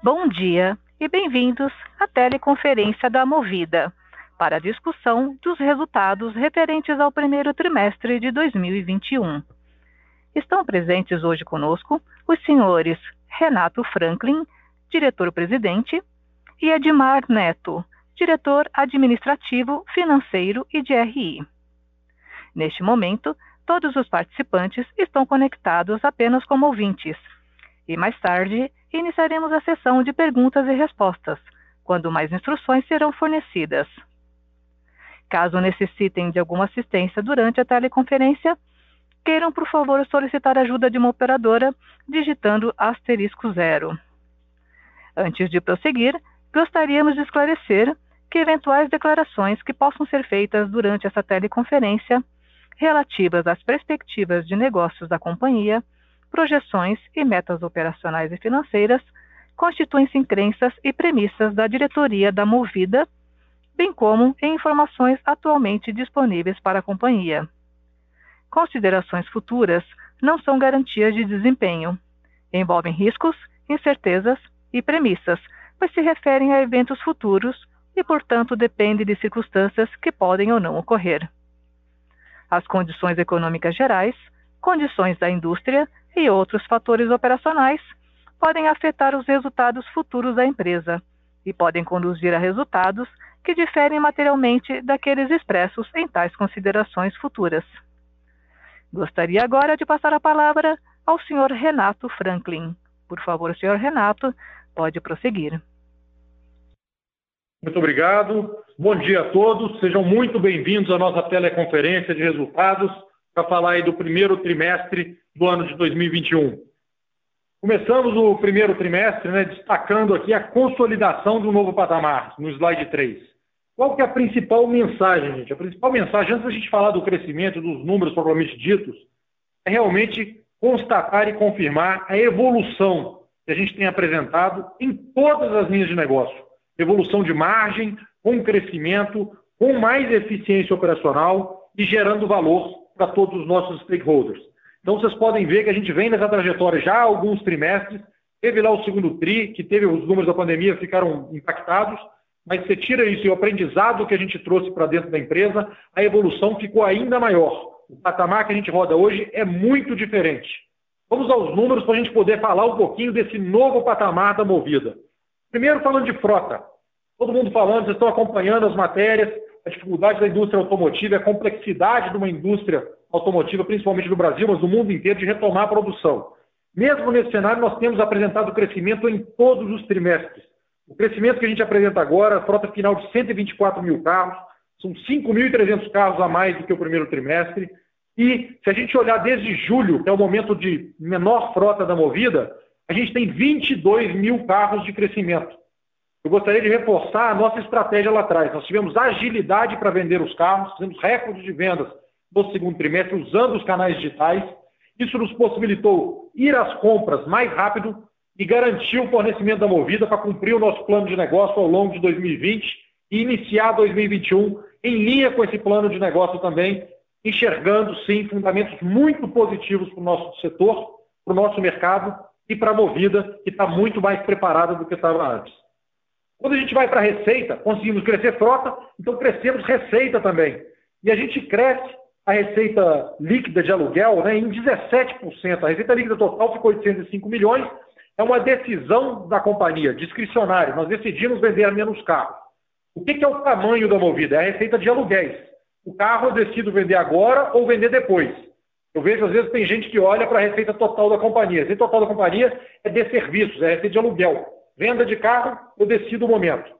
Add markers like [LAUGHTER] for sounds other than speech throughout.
Bom dia e bem-vindos à teleconferência da Movida para a discussão dos resultados referentes ao primeiro trimestre de 2021. Estão presentes hoje conosco os senhores Renato Franklin, diretor-presidente, e Edmar Neto, diretor administrativo, financeiro e de RI. Neste momento, todos os participantes estão conectados apenas como ouvintes. E mais tarde, iniciaremos a sessão de perguntas e respostas, quando mais instruções serão fornecidas. Caso necessitem de alguma assistência durante a teleconferência, queiram, por favor, solicitar ajuda de uma operadora digitando asterisco zero. Antes de prosseguir, gostaríamos de esclarecer que eventuais declarações que possam ser feitas durante essa teleconferência relativas às perspectivas de negócios da companhia projeções e metas operacionais e financeiras constituem-se em crenças e premissas da diretoria da Movida, bem como em informações atualmente disponíveis para a companhia. Considerações futuras não são garantias de desempenho. Envolvem riscos, incertezas e premissas, pois se referem a eventos futuros e, portanto, dependem de circunstâncias que podem ou não ocorrer. As condições econômicas gerais, condições da indústria e outros fatores operacionais podem afetar os resultados futuros da empresa e podem conduzir a resultados que diferem materialmente daqueles expressos em tais considerações futuras. Gostaria agora de passar a palavra ao Sr. Renato Franklin. Por favor, Sr. Renato, pode prosseguir. Muito obrigado. Bom dia a todos. Sejam muito bem-vindos à nossa teleconferência de resultados para falar aí do primeiro trimestre do ano de 2021. Começamos o primeiro trimestre né, destacando aqui a consolidação do novo patamar, no slide 3. Qual que é a principal mensagem, gente? A principal mensagem, antes da gente falar do crescimento, dos números propriamente ditos, é realmente constatar e confirmar a evolução que a gente tem apresentado em todas as linhas de negócio. Evolução de margem, com crescimento, com mais eficiência operacional e gerando valor para todos os nossos stakeholders. Então, vocês podem ver que a gente vem nessa trajetória já há alguns trimestres. Teve lá o segundo TRI, que teve os números da pandemia ficaram impactados, mas você tira isso e o aprendizado que a gente trouxe para dentro da empresa, a evolução ficou ainda maior. O patamar que a gente roda hoje é muito diferente. Vamos aos números para a gente poder falar um pouquinho desse novo patamar da Movida. Primeiro, falando de frota. Todo mundo falando, vocês estão acompanhando as matérias a dificuldade da indústria automotiva, a complexidade de uma indústria automotiva, principalmente no Brasil, mas no mundo inteiro, de retomar a produção. Mesmo nesse cenário, nós temos apresentado crescimento em todos os trimestres. O crescimento que a gente apresenta agora, a frota final de 124 mil carros, são 5.300 carros a mais do que o primeiro trimestre. E se a gente olhar desde julho, que é o momento de menor frota da movida, a gente tem 22 mil carros de crescimento. Eu gostaria de reforçar a nossa estratégia lá atrás. Nós tivemos agilidade para vender os carros, fizemos recordes de vendas no segundo trimestre usando os canais digitais. Isso nos possibilitou ir às compras mais rápido e garantir o fornecimento da Movida para cumprir o nosso plano de negócio ao longo de 2020 e iniciar 2021 em linha com esse plano de negócio também, enxergando, sim, fundamentos muito positivos para o nosso setor, para o nosso mercado e para a Movida, que está muito mais preparada do que estava antes. Quando a gente vai para a receita, conseguimos crescer frota, então crescemos receita também. E a gente cresce a receita líquida de aluguel né, em 17%. A receita líquida total ficou 805 milhões. É uma decisão da companhia, discricionária. Nós decidimos vender menos carros. O que, que é o tamanho da movida? É a receita de aluguéis. O carro eu decido vender agora ou vender depois. Eu vejo, às vezes, tem gente que olha para a receita total da companhia. A receita total da companhia é de serviços, é a receita de aluguel. Venda de carro, eu decido momento.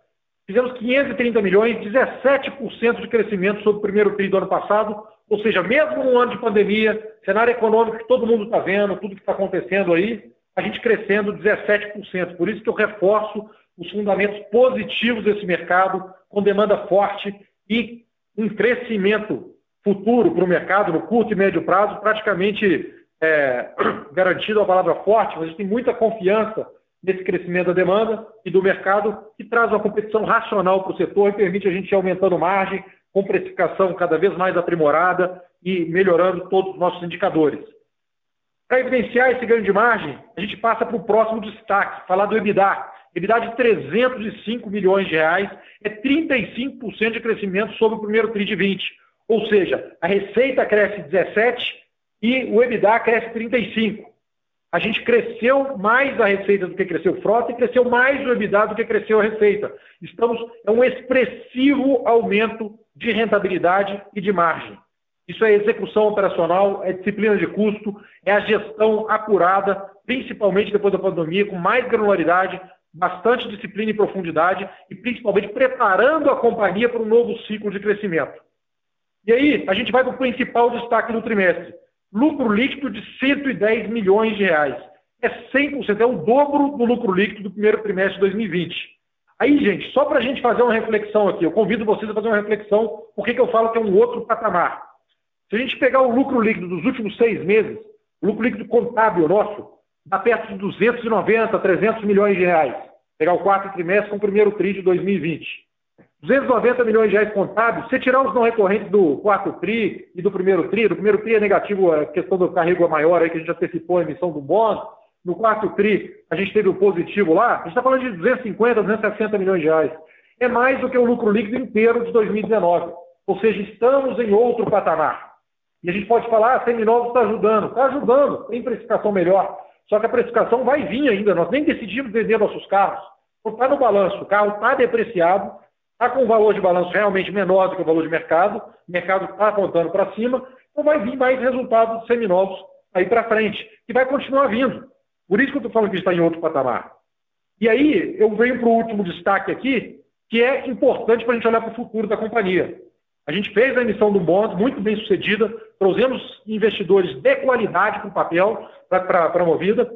Fizemos 530 milhões, 17% de crescimento sobre o primeiro TRI do ano passado, ou seja, mesmo num ano de pandemia, cenário econômico que todo mundo está vendo, tudo que está acontecendo aí, a gente crescendo 17%. Por isso que eu reforço os fundamentos positivos desse mercado, com demanda forte e um crescimento futuro para o mercado no curto e médio prazo, praticamente [CLEARS THROAT] é, garantido a palavra forte, mas a gente tem muita confiança nesse crescimento da demanda e do mercado, que traz uma competição racional para o setor e permite a gente ir aumentando margem, com precificação cada vez mais aprimorada e melhorando todos os nossos indicadores. Para evidenciar esse ganho de margem, a gente passa para o próximo destaque, falar do EBITDA. EBITDA de 305 milhões de reais, é 35% de crescimento sobre o primeiro TRI de 20. Ou seja, a receita cresce 17 e o EBITDA cresce 35. A gente cresceu mais a receita do que cresceu frota e cresceu mais o EBITDA do que cresceu a receita. Estamos é um expressivo aumento de rentabilidade e de margem. Isso é execução operacional, é disciplina de custo, é a gestão apurada, principalmente depois da pandemia, com mais granularidade, bastante disciplina e profundidade e principalmente preparando a companhia para um novo ciclo de crescimento. E aí, a gente vai para o principal destaque do trimestre lucro líquido de 110 milhões de reais. É 100%, é o dobro do lucro líquido do primeiro trimestre de 2020. Aí, gente, só para a gente fazer uma reflexão aqui, eu convido vocês a fazer uma reflexão, por que eu falo que é um outro patamar. Se a gente pegar o lucro líquido dos últimos seis meses, o lucro líquido contábil nosso, dá perto de 290, 300 milhões de reais. Pegar o quarto trimestre com o primeiro TRI de 2020. 290 milhões de reais contábeis, se tirar os não recorrentes do quarto TRI e do primeiro TRI, do primeiro TRI é negativo a questão do carrego maior aí, que a gente antecipou a emissão do bônus, no quarto TRI a gente teve o positivo lá, a gente está falando de 250, 260 milhões de reais. É mais do que o lucro líquido inteiro de 2019. Ou seja, estamos em outro patamar. E a gente pode falar, ah, Seminovos está ajudando. Está ajudando, tem precificação melhor. Só que a precificação vai vir ainda. Nós nem decidimos vender nossos carros. Está no balanço, o carro está depreciado, está com um valor de balanço realmente menor do que o valor de mercado, o mercado está apontando para cima, então vai vir mais resultados seminovos aí para frente, e vai continuar vindo. Por isso que eu estou falando que está em outro patamar. E aí eu venho para o último destaque aqui, que é importante para a gente olhar para o futuro da companhia. A gente fez a emissão do bond muito bem sucedida, trouxemos investidores de qualidade para o papel, para a Movida,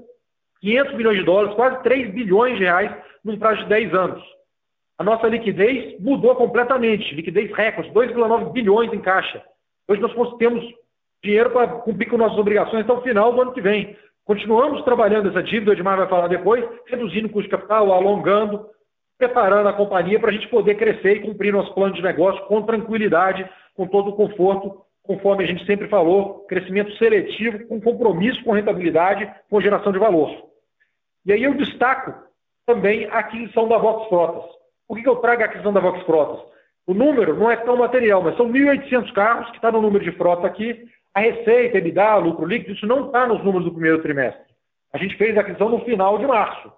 500 milhões de dólares, quase 3 bilhões de reais num prazo de 10 anos a nossa liquidez mudou completamente. Liquidez recorde, 2,9 bilhões em caixa. Hoje nós temos dinheiro para cumprir com nossas obrigações até o final do ano que vem. Continuamos trabalhando essa dívida, o Edmar vai falar depois, reduzindo o custo de capital, alongando, preparando a companhia para a gente poder crescer e cumprir nosso plano de negócio com tranquilidade, com todo o conforto, conforme a gente sempre falou, crescimento seletivo, com compromisso com rentabilidade, com geração de valor. E aí eu destaco também a aquisição da Vox Frotas. Por que, que eu trago a aquisição da Vox Frotas? O número não é tão material, mas são 1.800 carros que está no número de frota aqui. A receita, EBITDA, lucro líquido, isso não está nos números do primeiro trimestre. A gente fez a aquisição no final de março.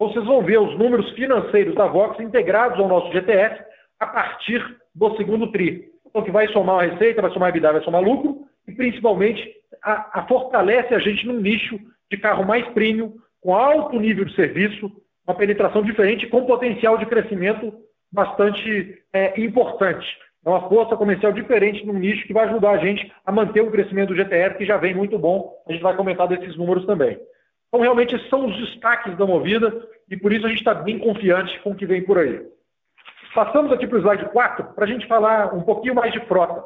Vocês vão ver os números financeiros da Vox integrados ao nosso GTF a partir do segundo TRI. Então, que vai somar a receita, vai somar a EBITDA, vai somar lucro e, principalmente, a, a fortalece a gente num nicho de carro mais premium, com alto nível de serviço, uma penetração diferente com potencial de crescimento bastante é, importante. É uma força comercial diferente num nicho que vai ajudar a gente a manter o crescimento do GTR, que já vem muito bom. A gente vai comentar desses números também. Então, realmente, esses são os destaques da Movida e por isso a gente está bem confiante com o que vem por aí. Passamos aqui para o slide 4 para a gente falar um pouquinho mais de frota.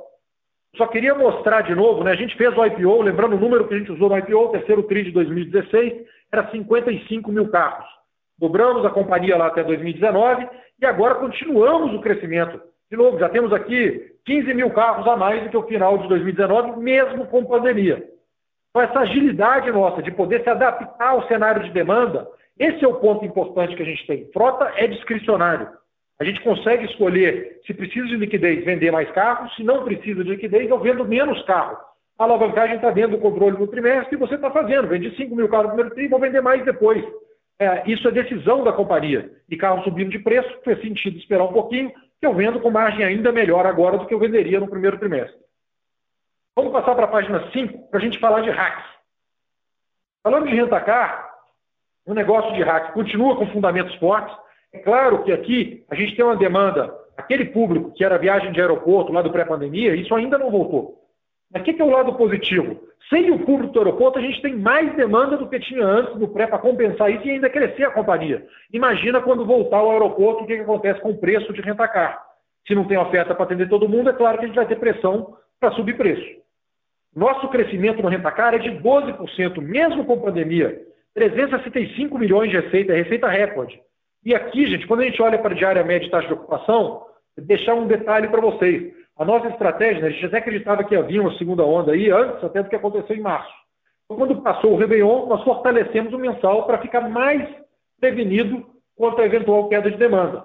Só queria mostrar de novo, né? A gente fez o IPO, lembrando o número que a gente usou no IPO, terceiro TRI de 2016, era 55 mil carros. Dobramos a companhia lá até 2019 e agora continuamos o crescimento. De novo, já temos aqui 15 mil carros a mais do que o final de 2019, mesmo com pandemia. Então, essa agilidade nossa de poder se adaptar ao cenário de demanda, esse é o ponto importante que a gente tem. Frota é discricionário. A gente consegue escolher se precisa de liquidez, vender mais carros, se não precisa de liquidez, eu vendo menos carro. A alavancagem está dentro do controle do trimestre e você está fazendo. Vendi 5 mil carros no primeiro trimestre, vou vender mais depois. É, isso é decisão da companhia. E carro subindo de preço, fez sentido esperar um pouquinho, que eu vendo com margem ainda melhor agora do que eu venderia no primeiro trimestre. Vamos passar para a página 5 para a gente falar de hacks. Falando de rentacar, o negócio de hacks continua com fundamentos fortes. É claro que aqui a gente tem uma demanda, aquele público que era viagem de aeroporto lá do pré-pandemia, isso ainda não voltou. Mas o que é o lado positivo? Sem o público do aeroporto, a gente tem mais demanda do que tinha antes do pré para compensar isso e ainda crescer a companhia. Imagina quando voltar ao aeroporto, o que, que acontece com o preço de rentacar. Se não tem oferta para atender todo mundo, é claro que a gente vai ter pressão para subir preço. Nosso crescimento no rentacar é de 12%, mesmo com pandemia. 365 milhões de receita, é receita recorde. E aqui, gente, quando a gente olha para a diária média de taxa de ocupação, deixar um detalhe para vocês. A nossa estratégia, né, a gente até acreditava que havia uma segunda onda aí, antes até do que aconteceu em março. Então, quando passou o Réveillon, nós fortalecemos o mensal para ficar mais prevenido quanto a eventual queda de demanda.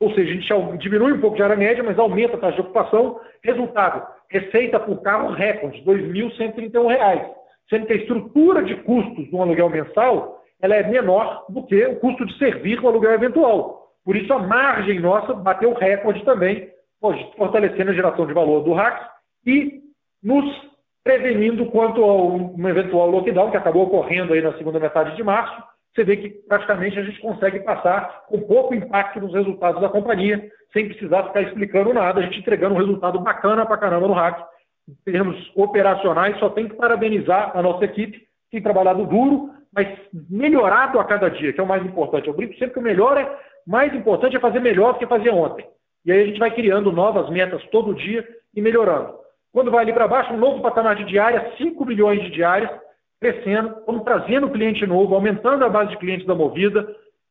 Ou seja, a gente diminui um pouco de área média, mas aumenta a taxa de ocupação. Resultado, receita por carro recorde, R$ 2.131, sendo que a estrutura de custos do aluguel mensal ela é menor do que o custo de servir o aluguel eventual. Por isso, a margem nossa bateu recorde também, fortalecendo a geração de valor do RAC e nos prevenindo quanto a um eventual lockdown que acabou ocorrendo aí na segunda metade de março, você vê que praticamente a gente consegue passar com pouco impacto nos resultados da companhia, sem precisar ficar explicando nada, a gente entregando um resultado bacana pra caramba no hack. Em termos operacionais, só tem que parabenizar a nossa equipe, tem trabalhado duro, mas melhorado a cada dia, que é o mais importante. Eu brinco sempre que o melhor é, mais importante é fazer melhor do que fazer ontem. E aí a gente vai criando novas metas todo dia e melhorando. Quando vai ali para baixo, um novo patamar de diária, 5 milhões de diárias, crescendo, vamos trazendo cliente novo, aumentando a base de clientes da Movida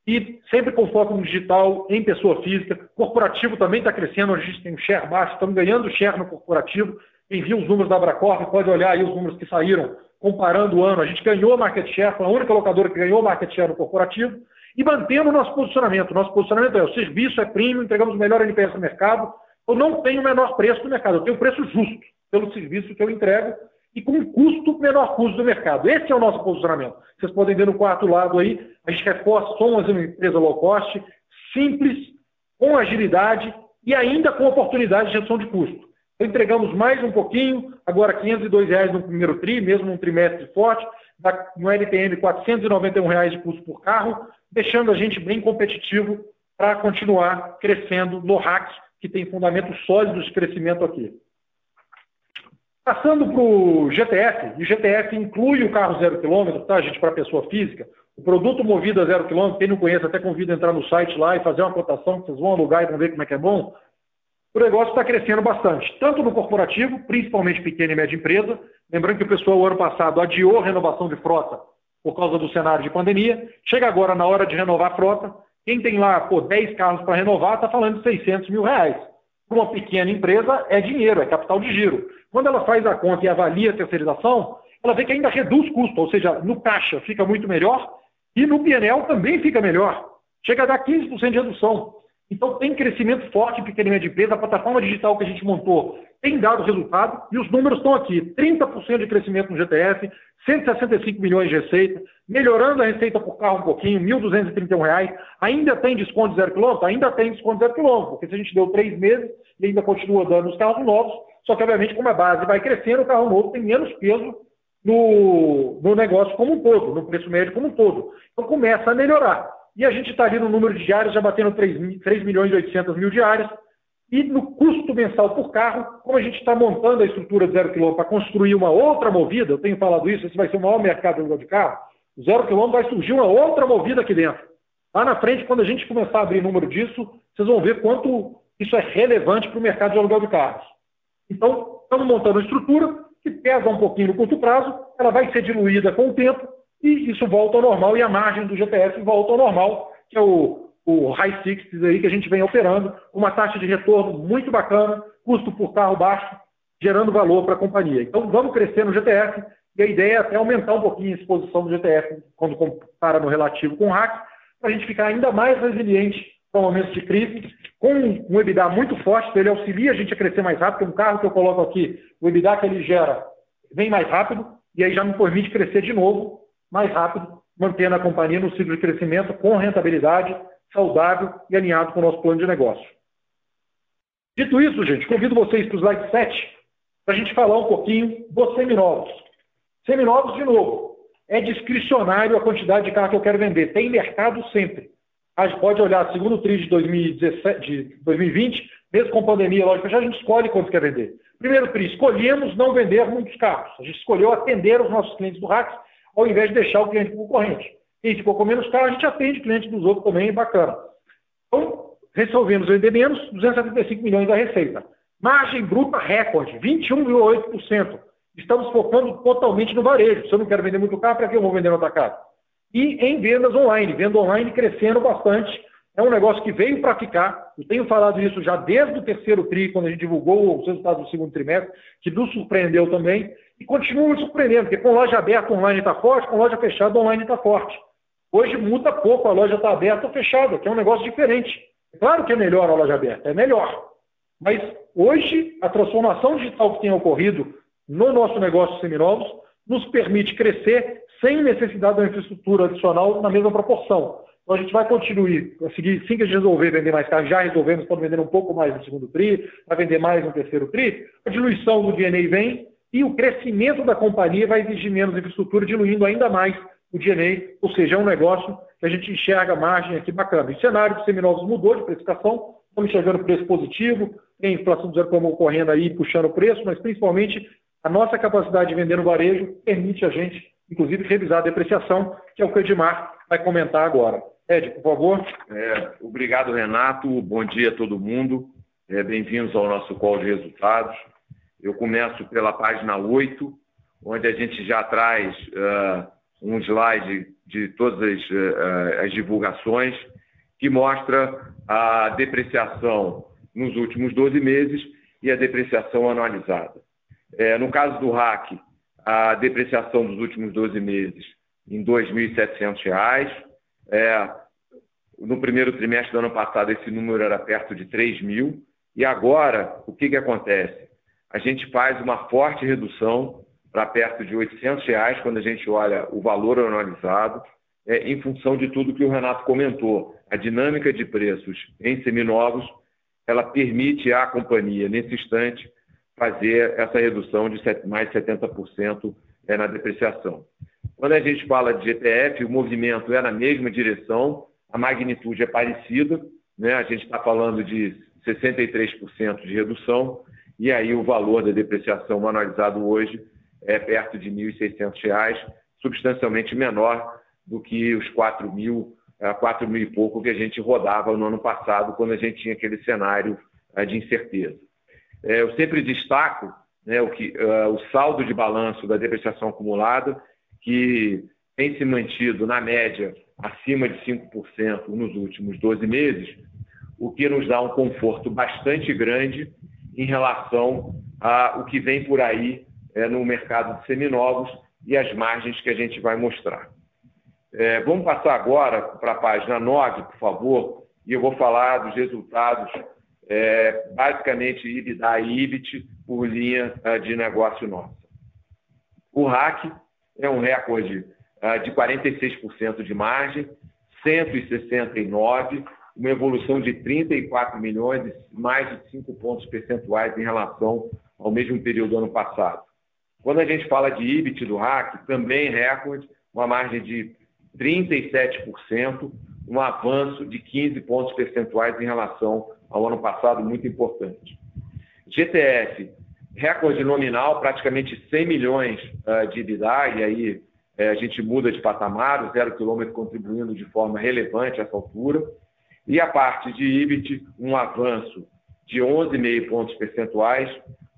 e sempre com foco no digital, em pessoa física. Corporativo também está crescendo, a gente tem um share baixo, estamos ganhando share no corporativo. Viu os números da Abracorp pode olhar aí os números que saíram comparando o ano. A gente ganhou market share, foi a única locadora que ganhou market share no corporativo e mantendo o nosso posicionamento. Nosso posicionamento é o serviço é premium, entregamos o melhor NPS no mercado. Eu não tenho o menor preço no mercado, eu tenho o preço justo pelo serviço que eu entrego e com um custo menor custo do mercado. Esse é o nosso posicionamento. Vocês podem ver no quarto lado aí, a gente reforça, somos uma empresa low cost, simples, com agilidade e ainda com oportunidade de redução de custo. Então, entregamos mais um pouquinho, agora 502 reais no primeiro TRI, mesmo num trimestre forte, no LTM 491 reais de custo por carro, deixando a gente bem competitivo para continuar crescendo no RAC, que tem fundamentos sólidos de crescimento aqui. Passando para o GTF, e GTF inclui o carro zero quilômetro, tá, gente, para pessoa física. O produto movido a zero quilômetro, quem não conhece, até convido a entrar no site lá e fazer uma cotação, que vocês vão alugar e vão ver como é que é bom. O negócio está crescendo bastante, tanto no corporativo, principalmente pequena e média empresa. Lembrando que o pessoal, o ano passado, adiou a renovação de frota por causa do cenário de pandemia. Chega agora na hora de renovar a frota. Quem tem lá pô, 10 carros para renovar está falando de 600 mil reais. Para uma pequena empresa, é dinheiro, é capital de giro. Quando ela faz a conta e avalia a terceirização, ela vê que ainda reduz custo, ou seja, no caixa fica muito melhor e no PNL também fica melhor. Chega a dar 15% de redução. Então tem crescimento forte em pequena e média empresa, a plataforma digital que a gente montou tem dado resultado e os números estão aqui. 30% de crescimento no GTF, 165 milhões de receita, melhorando a receita por carro um pouquinho, R$ 1.231. Ainda tem desconto de zero quilômetro? Ainda tem desconto de zero quilômetro, porque se a gente deu três meses e ainda continua dando os carros novos, só que, obviamente, como a base vai crescendo, o carro novo tem menos peso no, no negócio como um todo, no preço médio como um todo. Então, começa a melhorar. E a gente está ali no número de diários já batendo 3, 3 milhões e 800 mil diárias. E no custo mensal por carro, como a gente está montando a estrutura de zero quilômetro para construir uma outra movida, eu tenho falado isso, esse vai ser o maior mercado de aluguel de carro, zero quilômetro vai surgir uma outra movida aqui dentro. Lá na frente, quando a gente começar a abrir número disso, vocês vão ver quanto isso é relevante para o mercado de aluguel de carros. Então, estamos montando uma estrutura que pesa um pouquinho no curto prazo, ela vai ser diluída com o tempo e isso volta ao normal e a margem do GTF volta ao normal, que é o, o high sixties aí que a gente vem operando, uma taxa de retorno muito bacana, custo por carro baixo, gerando valor para a companhia. Então, vamos crescer no GTF e a ideia é até aumentar um pouquinho a exposição do GTF quando compara no relativo com o RAC, para a gente ficar ainda mais resiliente para momentos de crise, com um EBITDA muito forte, então ele auxilia a gente a crescer mais rápido, um carro que eu coloco aqui, o EBITDA que ele gera vem mais rápido, e aí já me permite crescer de novo, mais rápido, mantendo a companhia no ciclo de crescimento com rentabilidade, saudável e alinhado com o nosso plano de negócio. Dito isso, gente, convido vocês para o slide 7, para a gente falar um pouquinho dos seminovos. Seminovos, de novo, é discricionário a quantidade de carro que eu quero vender. Tem mercado sempre. A gente pode olhar segundo TRI de, 2017, de 2020, mesmo com pandemia, lógico, já a gente escolhe quanto quer vender. Primeiro TRI, escolhemos não vender muitos carros. A gente escolheu atender os nossos clientes do RAX, ao invés de deixar o cliente concorrente. Quem ficou com menos carro, a gente atende cliente dos outros também, bacana. Então, resolvemos vender menos, 275 milhões da receita. Margem bruta recorde, 21,8%. Estamos focando totalmente no varejo. Se eu não quero vender muito carro, para que eu vou vender no atacado? e em vendas online. Venda online crescendo bastante. É um negócio que veio para ficar. Eu tenho falado isso já desde o terceiro TRI, quando a gente divulgou os resultados do segundo trimestre, que nos surpreendeu também. E continua surpreendendo, porque com loja aberta online está forte, com loja fechada online está forte. Hoje muda pouco, a loja está aberta ou fechada, que é um negócio diferente. Claro que é melhor a loja aberta, é melhor. Mas hoje, a transformação digital que tem ocorrido no nosso negócio seminovos nos permite crescer sem necessidade de uma infraestrutura adicional na mesma proporção. Então a gente vai continuar, conseguir, assim que a gente resolver vender mais carro, já resolvemos, estamos vendendo um pouco mais no segundo TRI, vai vender mais no terceiro TRI, a diluição do DNA vem e o crescimento da companhia vai exigir menos infraestrutura, diluindo ainda mais o DNA, ou seja, é um negócio que a gente enxerga margem aqui bacana. O cenário de seminovos mudou de precificação, estamos enxergando preço positivo, tem inflação do zero como ocorrendo aí, puxando o preço, mas principalmente a nossa capacidade de vender no varejo permite a gente, inclusive, revisar a depreciação, que é o que o Edmar vai comentar agora. Ed, por favor. É, obrigado, Renato. Bom dia a todo mundo. É, Bem-vindos ao nosso call de resultados. Eu começo pela página 8, onde a gente já traz uh, um slide de todas as, uh, as divulgações, que mostra a depreciação nos últimos 12 meses e a depreciação anualizada. É, no caso do RAC, a depreciação dos últimos 12 meses em R$ 2.700 é, no primeiro trimestre do ano passado, esse número era perto de 3 mil. E agora, o que, que acontece? A gente faz uma forte redução para perto de 800 reais quando a gente olha o valor anualizado, é, em função de tudo que o Renato comentou. A dinâmica de preços em seminovos, ela permite à companhia, nesse instante, fazer essa redução de mais 70% é, na depreciação. Quando a gente fala de GTF, o movimento é na mesma direção, a magnitude é parecida, né? a gente está falando de 63% de redução, e aí o valor da depreciação anualizado hoje é perto de R$ 1.600, substancialmente menor do que os 4 mil, 4 mil e pouco que a gente rodava no ano passado, quando a gente tinha aquele cenário de incerteza. É, eu sempre destaco né, o, que, o saldo de balanço da depreciação acumulada que tem se mantido, na média, acima de 5% nos últimos 12 meses, o que nos dá um conforto bastante grande em relação ao que vem por aí é, no mercado de seminovos e as margens que a gente vai mostrar. É, vamos passar agora para a página 9, por favor, e eu vou falar dos resultados, é, basicamente e EBIT por linha é, de negócio nossa. O RAC é um recorde uh, de 46% de margem, 169, uma evolução de 34 milhões, mais de 5 pontos percentuais em relação ao mesmo período do ano passado. Quando a gente fala de EBIT do RAC, também recorde, uma margem de 37%, um avanço de 15 pontos percentuais em relação ao ano passado, muito importante. GTF, recorde nominal, praticamente 100 milhões uh, de EBITDA, e aí uh, a gente muda de patamar, o zero quilômetro contribuindo de forma relevante a essa altura. E a parte de EBIT, um avanço de 11,5 pontos percentuais,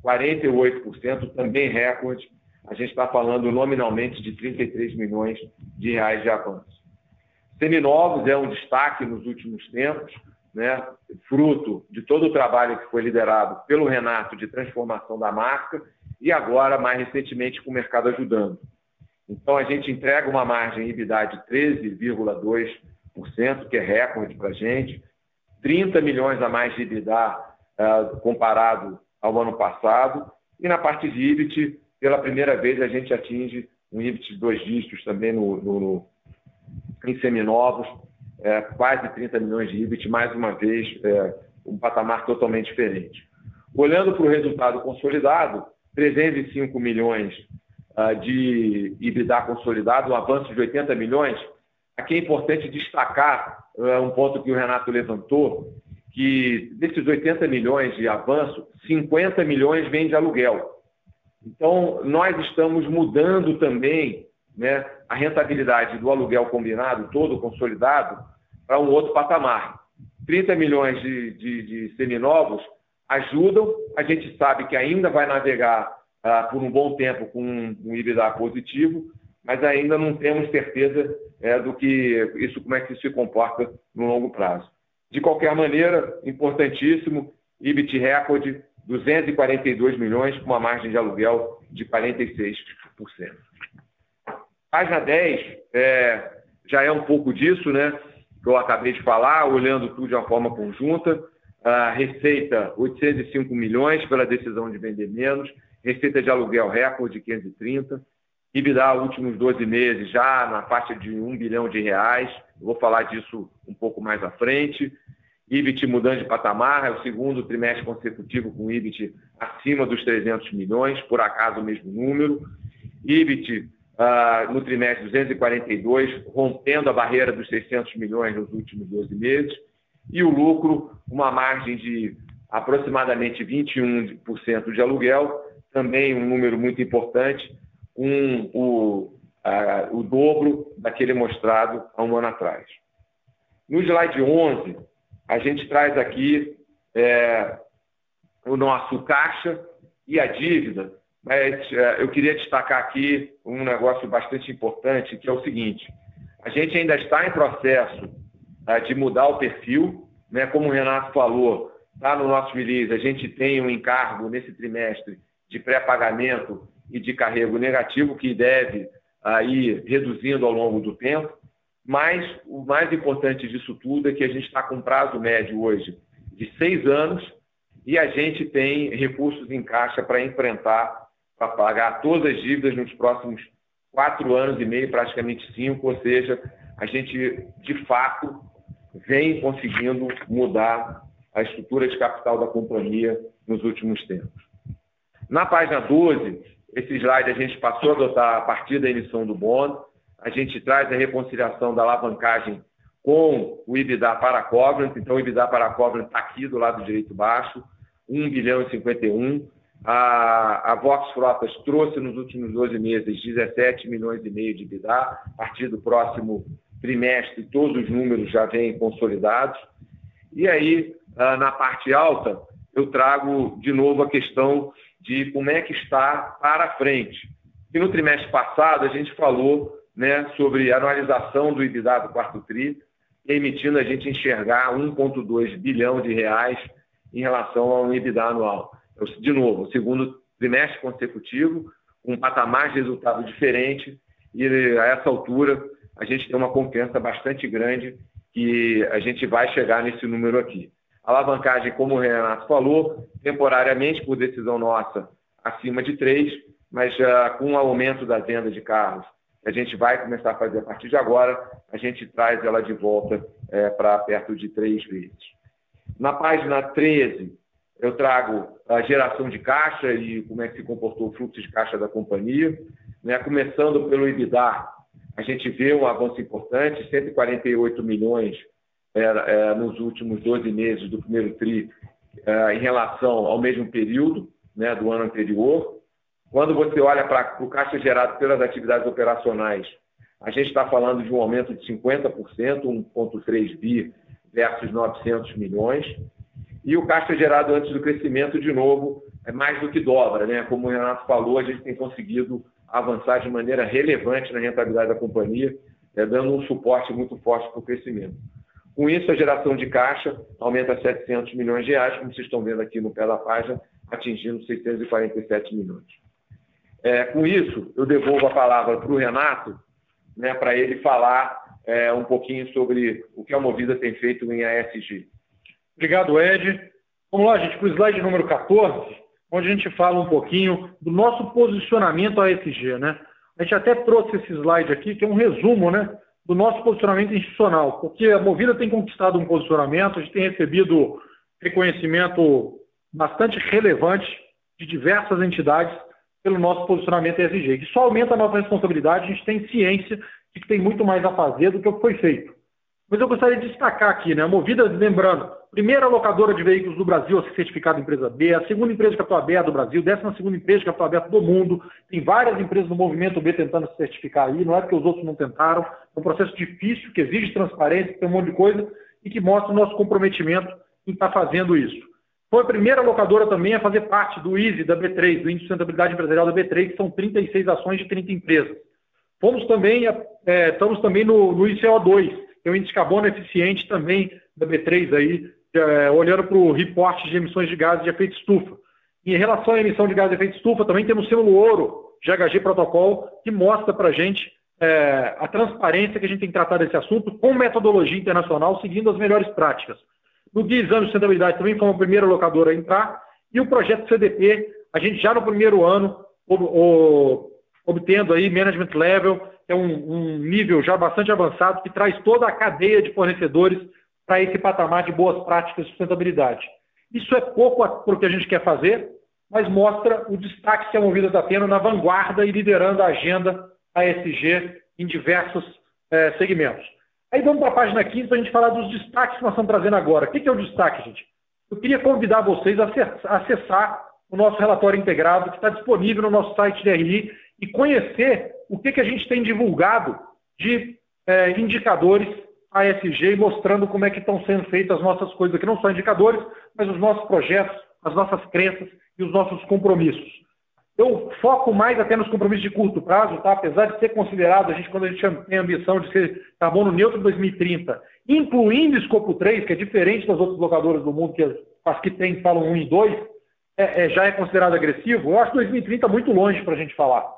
48%, também recorde. A gente está falando nominalmente de 33 milhões de reais de avanço. Seminovos é um destaque nos últimos tempos, né, fruto de todo o trabalho que foi liderado pelo Renato de transformação da marca e agora, mais recentemente, com o mercado ajudando. Então, a gente entrega uma margem EBITDA de 13,2%, que é recorde para a gente, 30 milhões a mais de EBITDA uh, comparado ao ano passado, e na parte de EBIT, pela primeira vez, a gente atinge um EBIT de dois dígitos também no, no, no em seminovos, é, quase 30 milhões de EBIT, mais uma vez, é, um patamar totalmente diferente. Olhando para o resultado consolidado, 305 milhões uh, de EBITDA consolidado, um avanço de 80 milhões. Aqui é importante destacar uh, um ponto que o Renato levantou, que desses 80 milhões de avanço, 50 milhões vêm de aluguel. Então, nós estamos mudando também né, a rentabilidade do aluguel combinado, todo consolidado, para um outro patamar. 30 milhões de, de, de seminovos ajudam, a gente sabe que ainda vai navegar ah, por um bom tempo com um, um IBDA positivo, mas ainda não temos certeza é, do que isso, como é que isso se comporta no longo prazo. De qualquer maneira, importantíssimo, IBIT recorde, 242 milhões, com uma margem de aluguel de 46%. Página 10, é, já é um pouco disso, né? Que eu acabei de falar, olhando tudo de uma forma conjunta. A receita, 805 milhões pela decisão de vender menos. Receita de aluguel recorde, 530. EBITDA, últimos 12 meses, já na faixa de 1 bilhão de reais. vou falar disso um pouco mais à frente. IBIT mudando de patamar, é o segundo trimestre consecutivo com IBIT acima dos 300 milhões, por acaso o mesmo número. IBIT uh, no trimestre 242, rompendo a barreira dos 600 milhões nos últimos 12 meses. E o lucro, uma margem de aproximadamente 21% de aluguel, também um número muito importante, com o, uh, o dobro daquele mostrado há um ano atrás. No slide 11, a gente traz aqui é, o nosso caixa e a dívida, mas é, eu queria destacar aqui um negócio bastante importante, que é o seguinte: a gente ainda está em processo é, de mudar o perfil, né? como o Renato falou, lá no nosso release, a gente tem um encargo nesse trimestre de pré-pagamento e de carrego negativo que deve ir reduzindo ao longo do tempo. Mas o mais importante disso tudo é que a gente está com prazo médio hoje de seis anos e a gente tem recursos em caixa para enfrentar, para pagar todas as dívidas nos próximos quatro anos e meio, praticamente cinco, ou seja, a gente de fato vem conseguindo mudar a estrutura de capital da companhia nos últimos tempos. Na página 12, esse slide a gente passou a adotar a partir da emissão do bônus a gente traz a reconciliação da alavancagem com o IBIDA para a Covenant. Então, o IBIDA para a Covenant está aqui do lado direito baixo, 1 bilhão e 51. A, a Vox Frotas trouxe nos últimos 12 meses 17 milhões e meio de IBIDA. A partir do próximo trimestre, todos os números já vêm consolidados. E aí, ah, na parte alta, eu trago de novo a questão de como é que está para frente. E no trimestre passado, a gente falou né, sobre a anualização do IBIDA do quarto TRI, permitindo a gente enxergar 1,2 bilhão de reais em relação a um IBIDA anual. De novo, segundo trimestre consecutivo, um patamar de resultado diferente, e a essa altura a gente tem uma confiança bastante grande que a gente vai chegar nesse número aqui. Alavancagem, como o Renato falou, temporariamente, por decisão nossa, acima de 3, mas uh, com o aumento da venda de carros a gente vai começar a fazer a partir de agora, a gente traz ela de volta é, para perto de três vezes. Na página 13, eu trago a geração de caixa e como é que se comportou o fluxo de caixa da companhia. Né? Começando pelo EBITDA, a gente vê um avanço importante, 148 milhões é, é, nos últimos 12 meses do primeiro TRI é, em relação ao mesmo período né, do ano anterior. Quando você olha para o caixa gerado pelas atividades operacionais, a gente está falando de um aumento de 50%, 1,3 bi versus 900 milhões. E o caixa gerado antes do crescimento, de novo, é mais do que dobra. Né? Como o Renato falou, a gente tem conseguido avançar de maneira relevante na rentabilidade da companhia, é, dando um suporte muito forte para o crescimento. Com isso, a geração de caixa aumenta a 700 milhões de reais, como vocês estão vendo aqui no pé da página, atingindo 647 milhões. É, com isso, eu devolvo a palavra para o Renato, né, para ele falar é, um pouquinho sobre o que a Movida tem feito em ASG. Obrigado, Ed. Vamos lá, gente, para o slide número 14, onde a gente fala um pouquinho do nosso posicionamento ASG. Né? A gente até trouxe esse slide aqui, que é um resumo né, do nosso posicionamento institucional, porque a Movida tem conquistado um posicionamento, a gente tem recebido reconhecimento bastante relevante de diversas entidades pelo nosso posicionamento ESG, só aumenta a nossa responsabilidade, a gente tem ciência de que tem muito mais a fazer do que o que foi feito. Mas eu gostaria de destacar aqui, né, a Movida, lembrando, primeira locadora de veículos do Brasil a ser certificada empresa B, a segunda empresa de capital aberto do Brasil, décima segunda empresa de capital aberto do mundo, tem várias empresas no movimento B tentando se certificar aí, não é porque os outros não tentaram, um processo difícil, que exige transparência, que tem um monte de coisa, e que mostra o nosso comprometimento em estar fazendo isso. Foi a primeira locadora também a fazer parte do ISE da B3, do Índice de Sustentabilidade Empresarial da B3, que são 36 ações de 30 empresas. Fomos também, é, estamos também no, no ICO2, que é o Índice Carbono Eficiente também da B3, aí, é, olhando para o reporte de emissões de gases de efeito estufa. Em relação à emissão de gases de efeito estufa, também temos o símbolo ouro, GHG Protocol, que mostra para a gente é, a transparência que a gente tem que tratar desse assunto com metodologia internacional, seguindo as melhores práticas. No Guia Exame de Sustentabilidade também fomos a primeira locadora a entrar, e o projeto CDP, a gente já no primeiro ano, o, o, obtendo aí management level, que é um, um nível já bastante avançado, que traz toda a cadeia de fornecedores para esse patamar de boas práticas de sustentabilidade. Isso é pouco para o que a gente quer fazer, mas mostra o destaque que a Movida está tendo na vanguarda e liderando a agenda ASG em diversos é, segmentos. Aí vamos para a página 15 para a gente falar dos destaques que nós estamos trazendo agora. O que é o destaque, gente? Eu queria convidar vocês a acessar o nosso relatório integrado, que está disponível no nosso site DRI, e conhecer o que, que a gente tem divulgado de é, indicadores ASG, mostrando como é que estão sendo feitas as nossas coisas aqui, não só indicadores, mas os nossos projetos, as nossas crenças e os nossos compromissos. Eu foco mais até nos compromissos de curto prazo, tá? apesar de ser considerado, a gente, quando a gente tem a ambição de ser carbono neutro em 2030, incluindo escopo 3, que é diferente das outras locadoras do mundo, que as que tem falam 1 e 2, é, é, já é considerado agressivo, eu acho 2030 muito longe para a gente falar.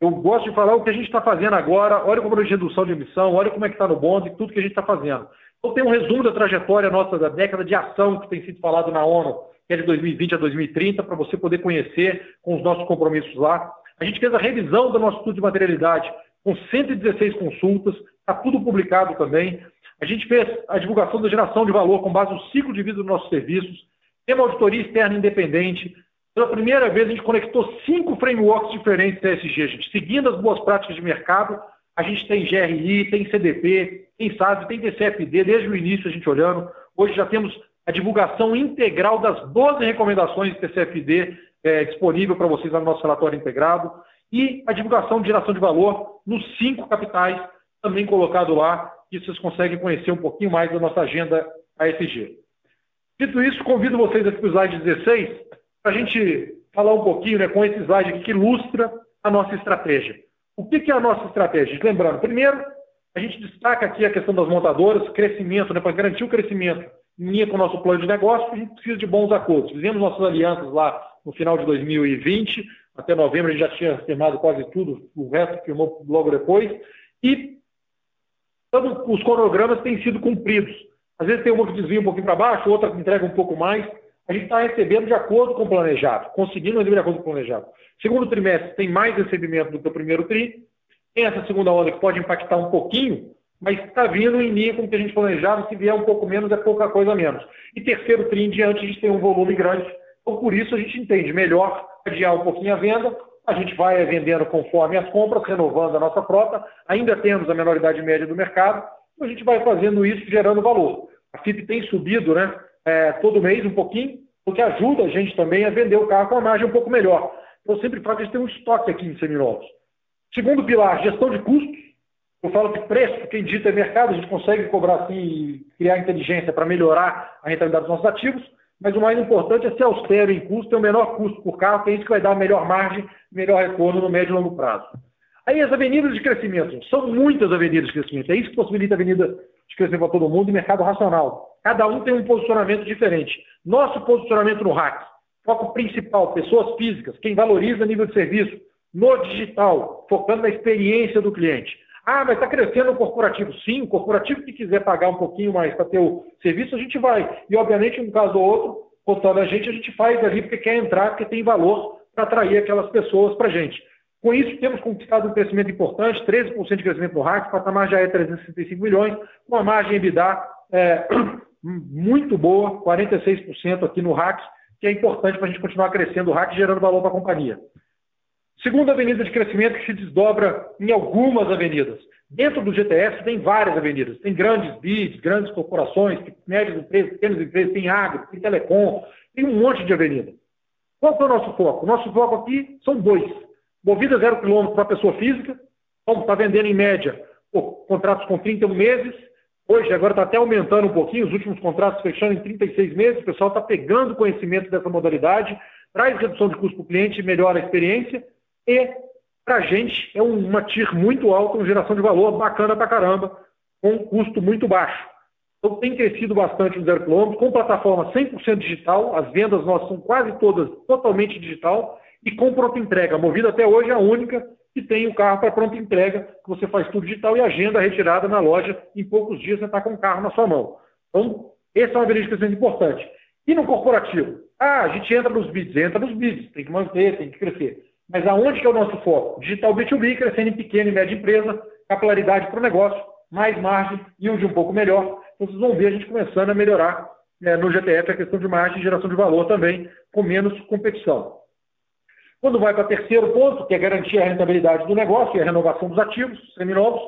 Eu gosto de falar o que a gente está fazendo agora, olha como é de redução de emissão, olha como é que está no bonde, tudo que a gente está fazendo. Então tem um resumo da trajetória nossa da década de ação que tem sido falado na ONU, que é de 2020 a 2030, para você poder conhecer com os nossos compromissos lá. A gente fez a revisão do nosso estudo de materialidade com 116 consultas, está tudo publicado também. A gente fez a divulgação da geração de valor com base no ciclo de vida dos nossos serviços, tem uma auditoria externa independente, pela primeira vez, a gente conectou cinco frameworks diferentes da ESG, gente. Seguindo as boas práticas de mercado, a gente tem GRI, tem CDP, tem SAD, tem TCFD, desde o início a gente olhando. Hoje já temos a divulgação integral das 12 recomendações de TCFD é, disponível para vocês no nosso relatório integrado. E a divulgação de geração de valor nos cinco capitais, também colocado lá, que vocês conseguem conhecer um pouquinho mais da nossa agenda ASG. Dito isso, convido vocês aqui para o slide 16, para a gente falar um pouquinho né, com esse slide aqui que ilustra a nossa estratégia. O que, que é a nossa estratégia? Lembrando, primeiro, a gente destaca aqui a questão das montadoras, crescimento, né, para garantir o crescimento em linha com o nosso plano de negócio, a gente precisa de bons acordos. Fizemos nossas alianças lá no final de 2020, até novembro a gente já tinha firmado quase tudo, o resto firmou logo depois, e todos os cronogramas têm sido cumpridos. Às vezes tem uma que desvia um pouquinho para baixo, outra que entrega um pouco mais, a gente está recebendo de acordo com o planejado, conseguindo receber de acordo com o planejado. Segundo trimestre tem mais recebimento do que o primeiro tri, tem essa segunda onda que pode impactar um pouquinho, mas está vindo em linha com o que a gente planejava, se vier um pouco menos é pouca coisa menos. E terceiro tri em diante a gente tem um volume grande, então por isso a gente entende melhor adiar um pouquinho a venda, a gente vai vendendo conforme as compras, renovando a nossa frota, ainda temos a menoridade média do mercado, então a gente vai fazendo isso gerando valor. A FIP tem subido, né? é, todo mês um pouquinho, o que ajuda a gente também a vender o carro com a margem um pouco melhor. Então, sempre falo que a gente tem um estoque aqui em seminovos. Segundo pilar, gestão de custos. Eu falo que preço, quem dita é mercado, a gente consegue cobrar assim e criar inteligência para melhorar a rentabilidade dos nossos ativos, mas o mais importante é ser austero em custo, ter o menor custo por carro, que é isso que vai dar a melhor margem, melhor retorno no médio e longo prazo. Aí as avenidas de crescimento, são muitas avenidas de crescimento, é isso que possibilita a avenida de crescimento para todo mundo e mercado racional. Cada um tem um posicionamento diferente. Nosso posicionamento no hack, foco principal, pessoas físicas, quem valoriza nível de serviço, no digital, focando na experiência do cliente. Ah, mas está crescendo o corporativo. Sim, o corporativo que quiser pagar um pouquinho mais para ter o serviço, a gente vai. E, obviamente, um caso ou outro, contando a gente, a gente faz ali porque quer entrar, porque tem valor para atrair aquelas pessoas para a gente. Com isso, temos conquistado um crescimento importante, 13% de crescimento no hack, o patamar já é 365 milhões, com a margem EBITDA é, [CLEARS THROAT] muito boa, 46% aqui no RAC, que é importante para a gente continuar crescendo o RAC gerando valor para a companhia. Segunda avenida de crescimento que se desdobra em algumas avenidas. Dentro do GTS tem várias avenidas. Tem grandes BIDs, grandes corporações, médias empresas, pequenas empresas, tem agro, tem telecom, tem um monte de avenida. Qual é o nosso foco? O nosso foco aqui são dois. Movida zero quilômetro para pessoa física, como está vendendo em média pô, contratos com 31 meses, Hoje, agora está até aumentando um pouquinho, os últimos contratos fechando em 36 meses, o pessoal está pegando conhecimento dessa modalidade, traz redução de custo para o cliente, melhora a experiência e, para a gente, é uma TIR muito alta, uma geração de valor bacana para caramba, com um custo muito baixo. Então, tem crescido bastante no zero quilômetro, com plataforma 100% digital, as vendas nossas são quase todas totalmente digital e com pronta entrega. A Movida até hoje é a única e tem o carro para pronta entrega, que você faz tudo digital e agenda a retirada na loja. Em poucos dias você está com o carro na sua mão. Então, essa é uma verificação importante. E no corporativo? Ah, a gente entra nos bids, entra nos bids, tem que manter, tem que crescer. Mas aonde que é o nosso foco? Digital B2B, crescendo em pequena e média empresa, capilaridade para o negócio, mais margem, yield um pouco melhor. Então vocês vão ver a gente começando a melhorar é, no GTF a questão de margem e geração de valor também, com menos competição. Quando vai para o terceiro ponto, que é garantir a rentabilidade do negócio e a renovação dos ativos seminovos,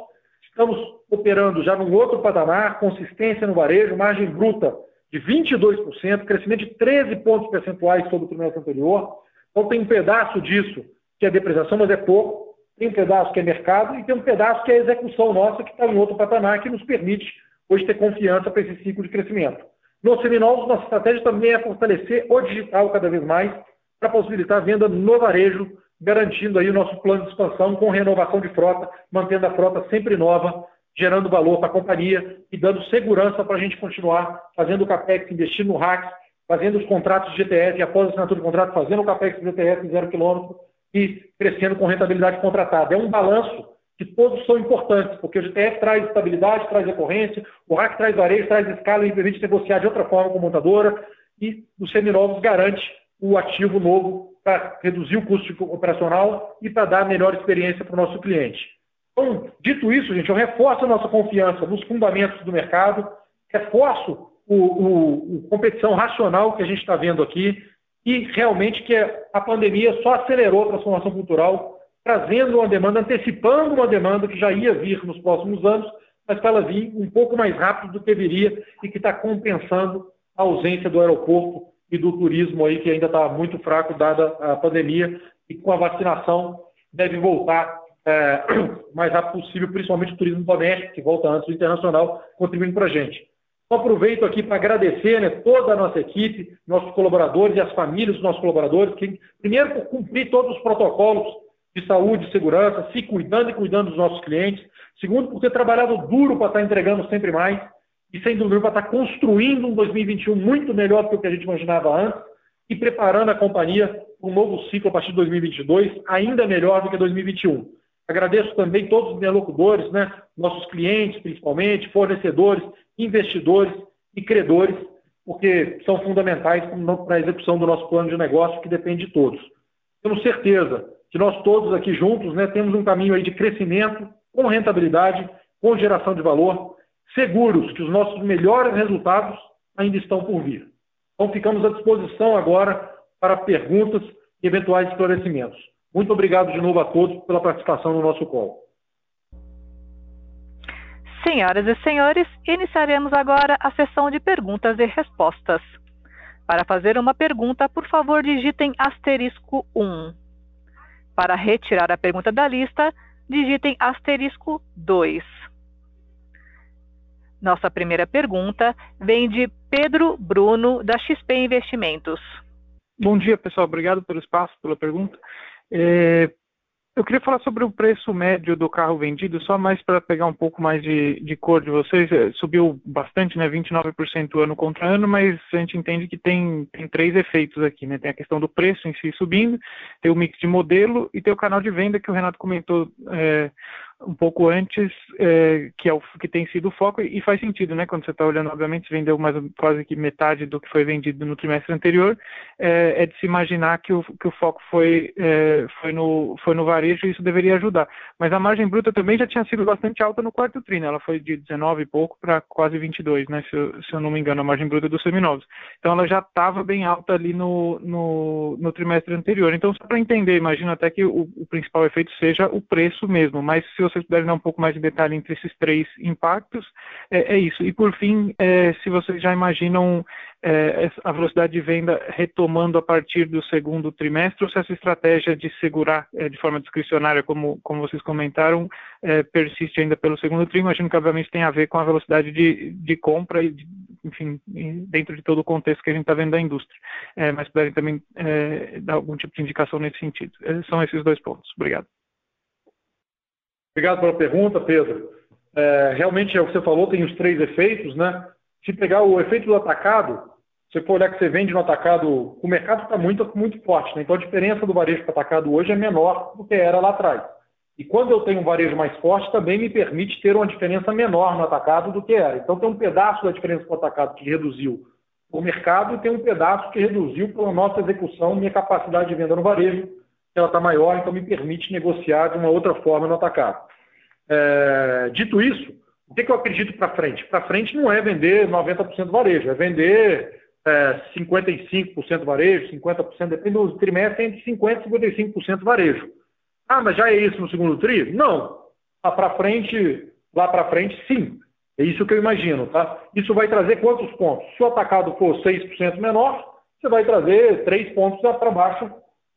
estamos operando já num outro patamar, consistência no varejo, margem bruta de 22%, crescimento de 13 pontos percentuais sobre o trimestre anterior. Então tem um pedaço disso que é depreciação, mas é pouco. Tem um pedaço que é mercado e tem um pedaço que é execução nossa, que está em outro patamar, que nos permite hoje ter confiança para esse ciclo de crescimento. Nos seminovos, nossa estratégia também é fortalecer o digital cada vez mais para possibilitar a venda no varejo, garantindo aí o nosso plano de expansão com renovação de frota, mantendo a frota sempre nova, gerando valor para a companhia e dando segurança para a gente continuar fazendo o CAPEX, investindo no RAC, fazendo os contratos de GTS e após a assinatura de contrato, fazendo o CAPEX de GTS em zero quilômetro e crescendo com rentabilidade contratada. É um balanço que todos são importantes, porque o GTF traz estabilidade, traz recorrência, o RAC traz varejo, traz escala e permite negociar de outra forma com a montadora, e o seminovos garante o ativo novo para reduzir o custo operacional e para dar melhor experiência para o nosso cliente. Então, dito isso, gente, eu reforço a nossa confiança nos fundamentos do mercado, reforço o, o, o competição racional que a gente está vendo aqui e realmente que a pandemia só acelerou a transformação cultural trazendo uma demanda, antecipando uma demanda que já ia vir nos próximos anos, mas que ela vir um pouco mais rápido do que viria e que está compensando a ausência do aeroporto e do turismo aí, que ainda está muito fraco, dada a pandemia, e com a vacinação deve voltar é, [CLEARS THROAT] mais rápido possível, principalmente o turismo doméstico, que volta antes do internacional, contribuindo para a gente. Aproveito aqui para agradecer né, toda a nossa equipe, nossos colaboradores e as famílias dos nossos colaboradores, que, primeiro, por cumprir todos os protocolos de saúde e segurança, se cuidando e cuidando dos nossos clientes. Segundo, por ter trabalhado duro para estar entregando sempre mais. E, sem dúvida, para estar construindo um 2021 muito melhor do que o que a gente imaginava antes e preparando a companhia para um novo ciclo a partir de 2022, ainda melhor do que 2021. Agradeço também todos os interlocutores, né, nossos clientes, principalmente, fornecedores, investidores e credores, porque são fundamentais para a execução do nosso plano de negócio, que depende de todos. Temos certeza que nós todos aqui juntos né, temos um caminho aí de crescimento, com rentabilidade, com geração de valor, seguros que os nossos melhores resultados ainda estão por vir. Então, ficamos à disposição agora para perguntas e eventuais esclarecimentos. Muito obrigado de novo a todos pela participação no nosso call. Senhoras e senhores, iniciaremos agora a sessão de perguntas e respostas. Para fazer uma pergunta, por favor, digitem asterisco 1. Para retirar a pergunta da lista, digitem asterisco 2. Nossa primeira pergunta vem de Pedro Bruno, da XP Investimentos. Bom dia, pessoal. Obrigado pelo espaço, pela pergunta. É, eu queria falar sobre o preço médio do carro vendido, só mais para pegar um pouco mais de, de, cor de vocês. É, subiu bastante, né? 29% ano contra ano, mas a gente entende que tem, tem três efeitos aqui, né? Tem a questão do preço em si subindo, tem o mix de modelo e tem o canal de venda que o Renato comentou é, um pouco antes, é, que é o que tem sido o foco, e faz sentido, né? Quando você está olhando, obviamente, vendeu mais quase que metade do que foi vendido no trimestre anterior, é, é de se imaginar que o, que o foco foi, é, foi, no, foi no varejo e isso deveria ajudar. Mas a margem bruta também já tinha sido bastante alta no quarto tri, né? Ela foi de 19 e pouco para quase 22, né? Se eu, se eu não me engano, a margem bruta dos seminovos. Então ela já estava bem alta ali no, no, no trimestre anterior. Então, só para entender, imagino até que o, o principal efeito seja o preço mesmo, mas se vocês puderem dar um pouco mais de detalhe entre esses três impactos, é, é isso. E por fim, é, se vocês já imaginam é, a velocidade de venda retomando a partir do segundo trimestre, ou se essa estratégia de segurar é, de forma discricionária, como, como vocês comentaram, é, persiste ainda pelo segundo trimestre, imagino que obviamente tem a ver com a velocidade de, de compra e, de, enfim, dentro de todo o contexto que a gente está vendo da indústria. É, mas puderem também é, dar algum tipo de indicação nesse sentido. É, são esses dois pontos. Obrigado. Obrigado pela pergunta, Pedro. É, realmente é o que você falou, tem os três efeitos, né? Se pegar o efeito do atacado, se for olhar que você vende no atacado, o mercado está muito, muito forte, né? Então a diferença do varejo para atacado hoje é menor do que era lá atrás. E quando eu tenho um varejo mais forte, também me permite ter uma diferença menor no atacado do que era. Então tem um pedaço da diferença para o atacado que reduziu o mercado e tem um pedaço que reduziu pela nossa execução, minha capacidade de venda no varejo, ela está maior, então me permite negociar de uma outra forma no atacado. É, dito isso, o que, que eu acredito para frente? Para frente não é vender 90% varejo, é vender é, 55% varejo, 50%, depende do trimestre, entre 50% e 55% varejo. Ah, mas já é isso no segundo tri? Não. Lá para frente, lá para frente, sim. É isso que eu imagino, tá? Isso vai trazer quantos pontos? Se o atacado for 6% menor, você vai trazer 3 pontos para baixo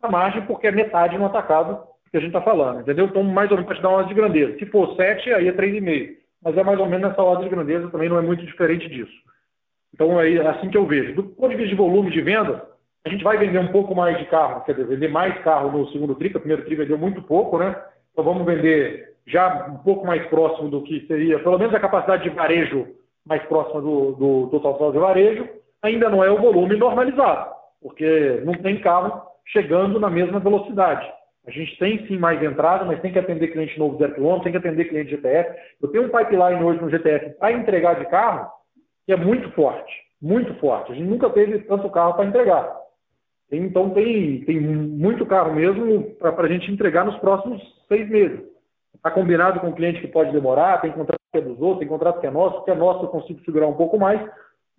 margem, porque é metade no atacado que a gente está falando, entendeu? Então, mais ou menos para te dar uma ordem de grandeza. Se for 7, aí é 3,5. Mas é mais ou menos nessa ordem de grandeza, também não é muito diferente disso. Então, é assim que eu vejo. Do ponto de vista de volume de venda, a gente vai vender um pouco mais de carro, quer dizer, vender mais carro no segundo tri, que o primeiro tri vendeu muito pouco, né? Então, vamos vender já um pouco mais próximo do que seria, pelo menos a capacidade de varejo mais próxima do, do total de varejo, ainda não é o volume normalizado, porque não tem carro chegando na mesma velocidade. A gente tem sim mais entrada, mas tem que atender cliente novo zero quilômetro, tem que atender cliente GTF. Eu tenho um pipeline hoje no GTF para entregar de carro que é muito forte, muito forte. A gente nunca teve tanto carro para entregar. Então tem, tem muito carro mesmo para a gente entregar nos próximos seis meses. Está combinado com o cliente que pode demorar, tem contrato que é dos outros, tem contrato que é nosso, que é nosso eu consigo segurar um pouco mais,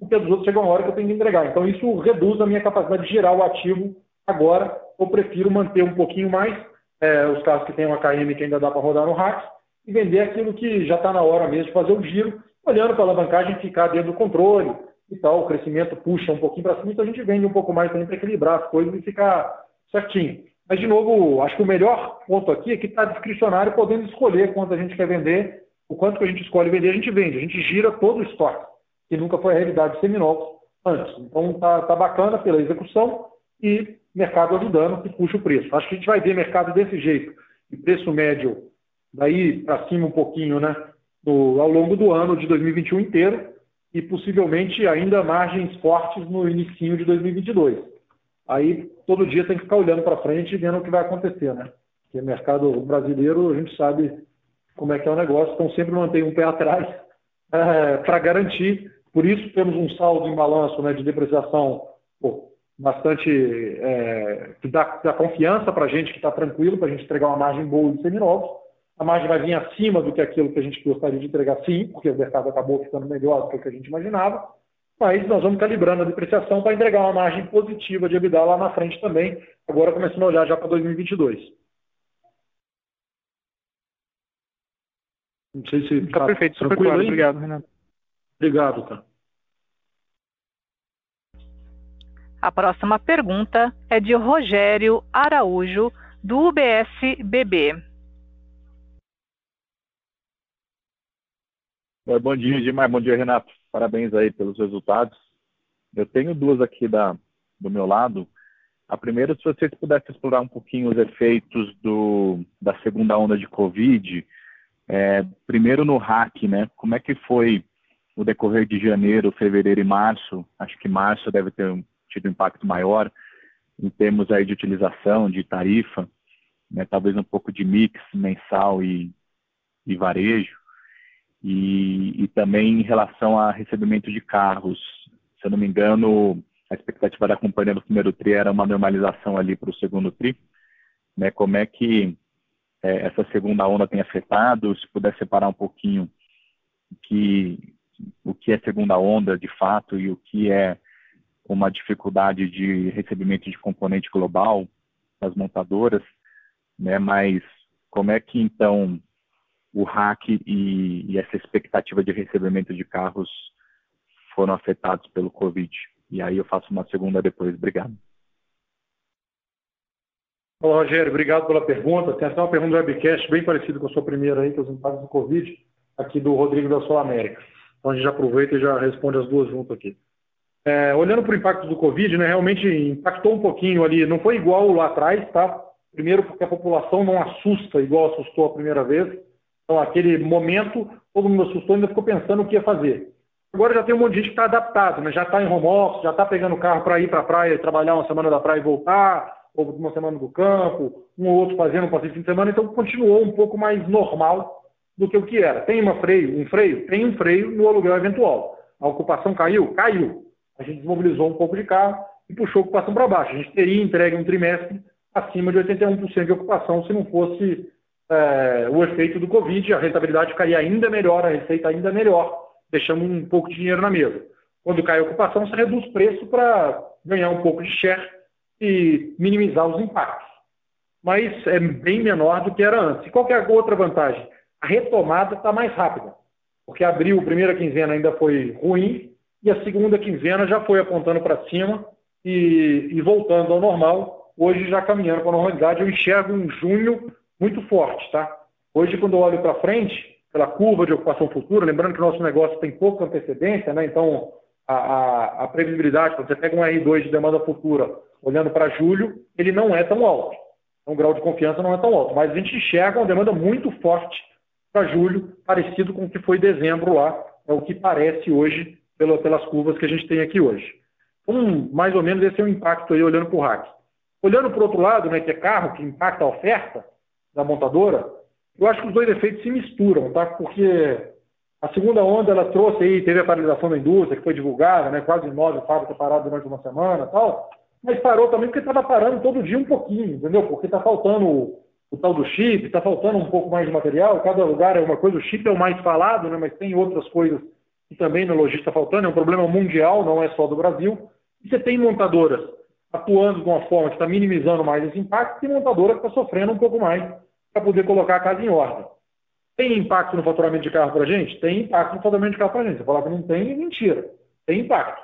o que é dos outros chega uma hora que eu tenho que entregar. Então isso reduz a minha capacidade de gerar o ativo agora. Eu prefiro manter um pouquinho mais é, os carros que tem uma KM que ainda dá para rodar no rack e vender aquilo que já está na hora mesmo de fazer o giro, olhando para a alavancagem ficar dentro do controle e tal, o crescimento puxa um pouquinho para cima, então a gente vende um pouco mais também para equilibrar as coisas e ficar certinho. Mas, de novo, acho que o melhor ponto aqui é que está discricionário, podendo escolher quanto a gente quer vender, o quanto que a gente escolhe vender, a gente vende. A gente gira todo o estoque, que nunca foi a realidade de seminovos antes. Então, está tá bacana pela execução e mercado ajudando, que puxa o preço. Acho que a gente vai ver mercado desse jeito, e preço médio daí para cima um pouquinho, né, ao longo do ano de 2021 inteiro, e possivelmente ainda margens fortes no início de 2022. Aí todo dia tem que ficar olhando para frente e vendo o que vai acontecer, né? Porque mercado brasileiro, a gente sabe como é que é o negócio, então sempre mantém um pé atrás [LAUGHS] é, para garantir. Por isso temos um saldo em balanço né, de depreciação bastante é, que dá, dá confiança para a gente que está tranquilo, para a gente entregar uma margem boa de seminovos. A margem vai vir acima do que aquilo que a gente gostaria de entregar, sim, porque o mercado acabou ficando melhor do que o que a gente imaginava mas nós vamos calibrando a depreciação para entregar uma margem positiva de EBITDA lá na frente também, agora começando a olhar já para 2022. Não sei se está tá perfeito, super claro. Obrigado, Renato. Obrigado, tá. A próxima pergunta é de Rogério Araújo, do UBS BB. Bom dia, Dimar. Bom dia, Renato. Parabéns aí pelos resultados. Eu tenho duas aqui da, do meu lado. A primeira, se vocês pudessem explorar um pouquinho os efeitos do, da segunda onda de Covid, é, primeiro no hack, né? Como é que foi o decorrer de janeiro, fevereiro e março? Acho que março deve ter tido impacto maior em termos aí de utilização, de tarifa, né? talvez um pouco de mix mensal e, e varejo. E, e também em relação a recebimento de carros. Se eu não me engano, a expectativa da companhia no primeiro TRI era uma normalização ali para o segundo TRI. Né? Como é que é, essa segunda onda tem afetado? Se puder separar um pouquinho que, o que é segunda onda de fato e o que é uma dificuldade de recebimento de componente global das montadoras, né? Mas como é que então o hack e, e, essa expectativa de recebimento de carros foram afetados pelo Covid. E aí eu faço uma segunda depois. Obrigado. Olá, Rogério. Obrigado pela pergunta. Tem até uma pergunta do webcast bem parecida com a sua primeira aí, que é os impactos do Covid, aqui do Rodrigo da Sul América. Então a gente já aproveita e já responde as duas juntas aqui. É, olhando para o impacto do Covid, né, realmente impactou um pouquinho ali. Não foi igual lá atrás, tá? Primeiro porque a população não assusta igual assustou a primeira vez. Então, aquele momento, todo mundo assustou e ainda ficou pensando o que ia fazer. Agora já tem um monte de gente que está adaptado, né? já está em home office, já está pegando o carro para ir para a praia, trabalhar uma semana da praia e voltar, de uma semana do campo, um ou outro fazendo um passeio de fim de semana, então continuou um pouco mais normal do que o que era. Tem uma freio, um freio? Tem um freio no aluguel eventual. A ocupação caiu? Caiu. A gente desmobilizou um pouco de carro e puxou a ocupação para baixo. A gente teria entregue um trimestre acima de 81% de ocupação se não fosse é, o efeito do Covid. A rentabilidade ficaria ainda melhor, a receita ainda melhor. Deixamos um pouco de dinheiro na mesa. Quando cai a ocupação, você reduz o preço para ganhar um pouco de share e minimizar os impactos. Mas é bem menor do que era antes. E qual é a outra vantagem? A retomada está mais rápida, porque abril, primeira quinzena ainda foi ruim, e a segunda quinzena já foi apontando para cima e, e, voltando ao normal, hoje já caminhando para a normalidade. Eu enxergo um junho muito forte. Tá? Hoje, quando eu olho para frente, pela curva de ocupação futura, lembrando que o nosso negócio tem pouca antecedência, né? então a, a, a previsibilidade, quando você pega um R2 de demanda futura olhando para julho, ele não é tão alto. Então, o grau de confiança não é tão alto. Mas a gente enxerga uma demanda muito forte para julho, parecido com o que foi dezembro lá, é o que parece hoje pela, pelas curvas que a gente tem aqui hoje. Então, mais ou menos esse é o impacto aí olhando para o hack. Olhando para o outro lado, né, que é carro, que impacta a oferta da montadora, eu acho que os dois efeitos se misturam, tá? Porque a segunda onda ela trouxe aí, teve a paralisação da indústria, que foi divulgada, né? Quase nove fábricas paradas durante uma semana tal. Mas parou também porque estava parando todo dia um pouquinho, entendeu? Porque está faltando o tal do chip, está faltando um pouco mais de material, cada lugar é uma coisa, o chip é o mais falado, né, mas tem outras coisas que também na está faltando, é um problema mundial, não é só do Brasil. E você tem montadoras atuando de uma forma que está minimizando mais esse impacto e montadora que está sofrendo um pouco mais para poder colocar a casa em ordem. Tem impacto no faturamento de carro para a gente? Tem impacto no faturamento de carro para a gente. Você falar que não tem, é mentira. Tem impacto.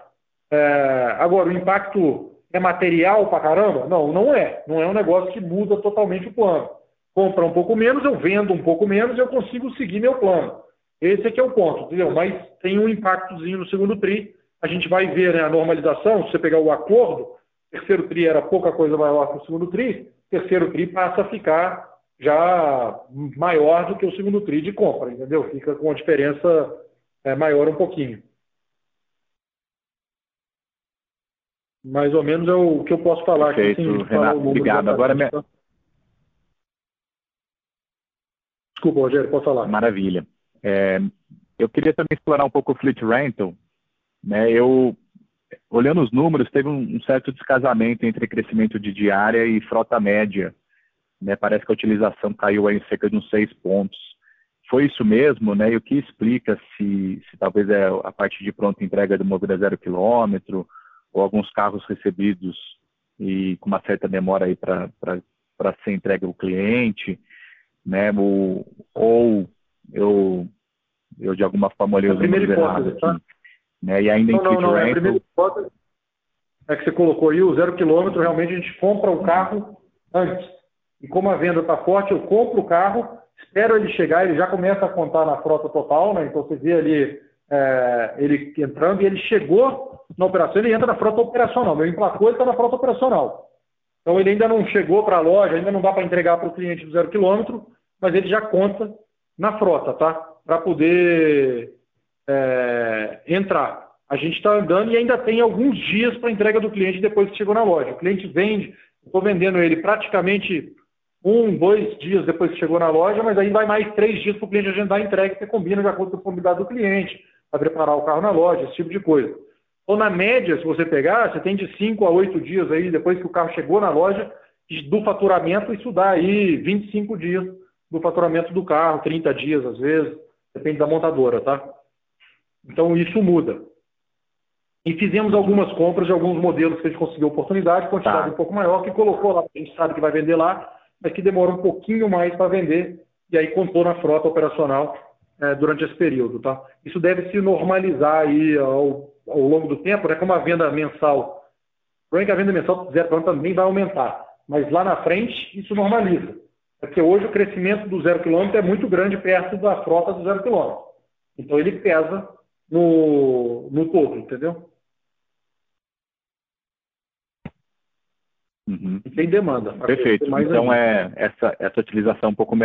É, agora, o impacto é material pra caramba? Não, não é. Não é um negócio que muda totalmente o plano. Compra um pouco menos, eu vendo um pouco menos, eu consigo seguir meu plano. Esse aqui é o ponto, entendeu? Mas tem um impactozinho no segundo TRI. A gente vai ver né, a normalização, se você pegar o acordo, terceiro TRI era pouca coisa maior que o segundo TRI, terceiro TRI passa a ficar já maior do que o segundo TRI de compra, entendeu? Fica com uma diferença é, maior um pouquinho. Mais ou menos é o que eu posso falar Perfeito, aqui. Sim, Renato, obrigado. Agora minha... Desculpa, Rogério, pode falar. Maravilha. É, eu queria também explorar um pouco o Fleet Rental. Né? Eu, olhando os números, teve um, um certo descasamento entre crescimento de diária e frota média. Né? Parece que a utilização caiu em cerca de uns seis pontos. Foi isso mesmo, né? E o que explica se, se talvez é a parte de pronta entrega do Movida Zero Quilômetro, ou alguns carros recebidos e com uma certa demora aí para ser entregue ao cliente, né? O, ou eu, eu de alguma forma olhei os números errados tá? né? E ainda não, em não, não, rental... a primeira hipótese é que você colocou aí, o zero quilômetro, realmente a gente compra o carro antes. E como a venda está forte, eu compro o carro, espero ele chegar, ele já começa a contar na frota total, né? Então você vê ali é, ele entrando e ele chegou na operação, ele entra na frota operacional. Meu emplacou, ele está na frota operacional. Então ele ainda não chegou para a loja, ainda não dá para entregar para o cliente do zero quilômetro, mas ele já conta na frota, tá? Para poder é, entrar. A gente está andando e ainda tem alguns dias para entrega do cliente depois que chegou na loja. O cliente vende, estou vendendo ele praticamente um, dois dias depois que chegou na loja, mas aí vai mais três dias para o cliente agendar a entrega, que combina de acordo com a disponibilidade do cliente para preparar o carro na loja, esse tipo de coisa. Ou na média, se você pegar, você tem de 5 a 8 dias aí, depois que o carro chegou na loja, do faturamento, isso dá aí 25 dias do faturamento do carro, 30 dias às vezes, depende da montadora, tá? Então isso muda. E fizemos algumas compras de alguns modelos que a gente conseguiu oportunidade, quantidade tá. um pouco maior, que colocou lá, a gente sabe que vai vender lá, mas que demora um pouquinho mais para vender, e aí contou na frota operacional é, durante esse período. Tá? Isso deve se normalizar aí ao, ao longo do tempo, né? como a venda mensal. Porém, que a venda mensal zero também vai aumentar. Mas lá na frente, isso normaliza. Porque hoje o crescimento do zero quilômetro é muito grande perto da frota do zero quilômetro. Então ele pesa no, no todo, entendeu? Uhum. E tem demanda. Perfeito. Então é essa, essa utilização um pouco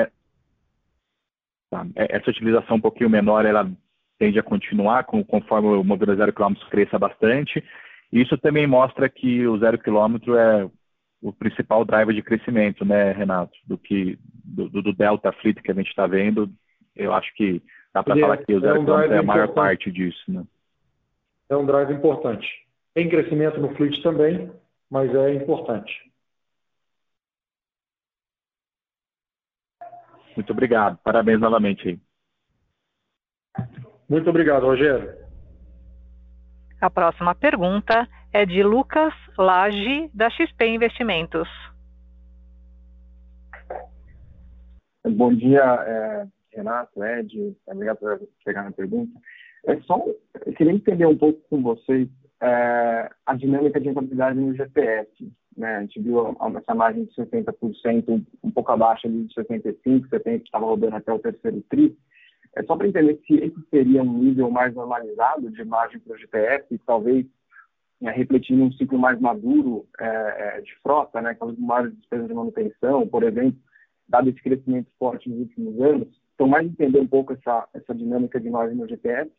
Tá? É, essa utilização um pouquinho menor, ela tende a continuar com, conforme o modelo zero quilômetro cresça bastante. Isso também mostra que o zero quilômetro é o principal driver de crescimento, né, Renato, do que do, do Delta Fleet que a gente está vendo. Eu acho que dá para falar que o zero é, um é a maior importante. parte disso, né? É um drive importante. Tem crescimento no fleet também, mas é importante. Muito obrigado. Parabéns novamente aí. Muito obrigado, Rogério. A próxima pergunta é de Lucas Lage, da XP Investimentos. Bom dia, é, Renato, Ed, obrigado por pegar na pergunta. É só, eu queria entender um pouco com vocês é, a dinâmica de rentabilidade no GPS. Né? A gente viu essa margem de 60%, um pouco abaixo ali de 75%, 70% que estava rodando até o terceiro TRI. É só para entender se esse seria um nível mais normalizado de margem para o GPS, talvez é, refletindo um ciclo mais maduro é, é, de frota, né, aquelas maiores despesas de manutenção, por exemplo, dado esse crescimento forte nos últimos anos. Então, mais entender um pouco essa, essa dinâmica de margem no GPS.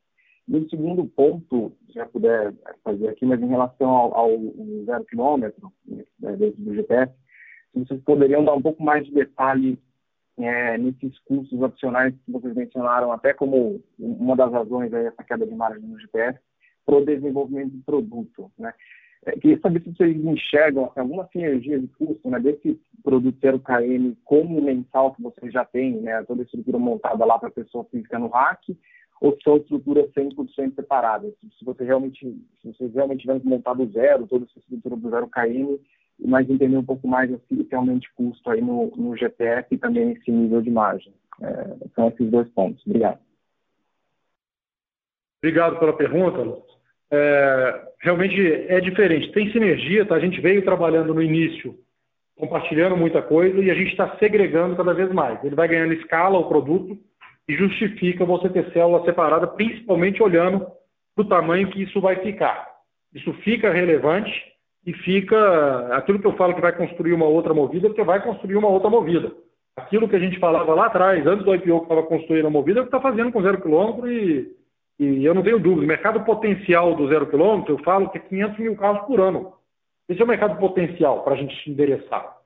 E o segundo ponto, se já puder fazer aqui, mas em relação ao, ao zero quilômetro né, dentro do se vocês poderiam dar um pouco mais de detalhe é, nesses custos opcionais que vocês mencionaram, até como uma das razões aí essa queda de margem no GPS, para o desenvolvimento do produto. Né? É, queria saber se vocês enxergam alguma sinergia de custo né, desse produto 0KM com o mensal que vocês já têm, né, toda a estrutura montada lá para a pessoa física no hack, ou são estruturas 100% separadas? Se, você realmente, se vocês realmente tiverem montado do zero, toda essa estrutura do 0KM, mas entender um pouco mais assim, realmente custo aí no, no GTF e também esse nível de margem. É, são esses dois pontos. Obrigado. Obrigado pela pergunta. É, realmente é diferente. Tem sinergia, tá? A gente veio trabalhando no início, compartilhando muita coisa e a gente está segregando cada vez mais. Ele vai ganhando escala o produto e justifica você ter célula separada, principalmente olhando para o tamanho que isso vai ficar. Isso fica relevante e fica aquilo que eu falo que vai construir uma outra movida, porque vai construir uma outra movida. Aquilo que a gente falava lá atrás, antes do IPO que estava construindo a movida, é o que está fazendo com zero quilômetro e, e eu não tenho dúvida. O mercado potencial do zero quilômetro, eu falo que é 500 mil carros por ano. Esse é o mercado potencial para a gente endereçar.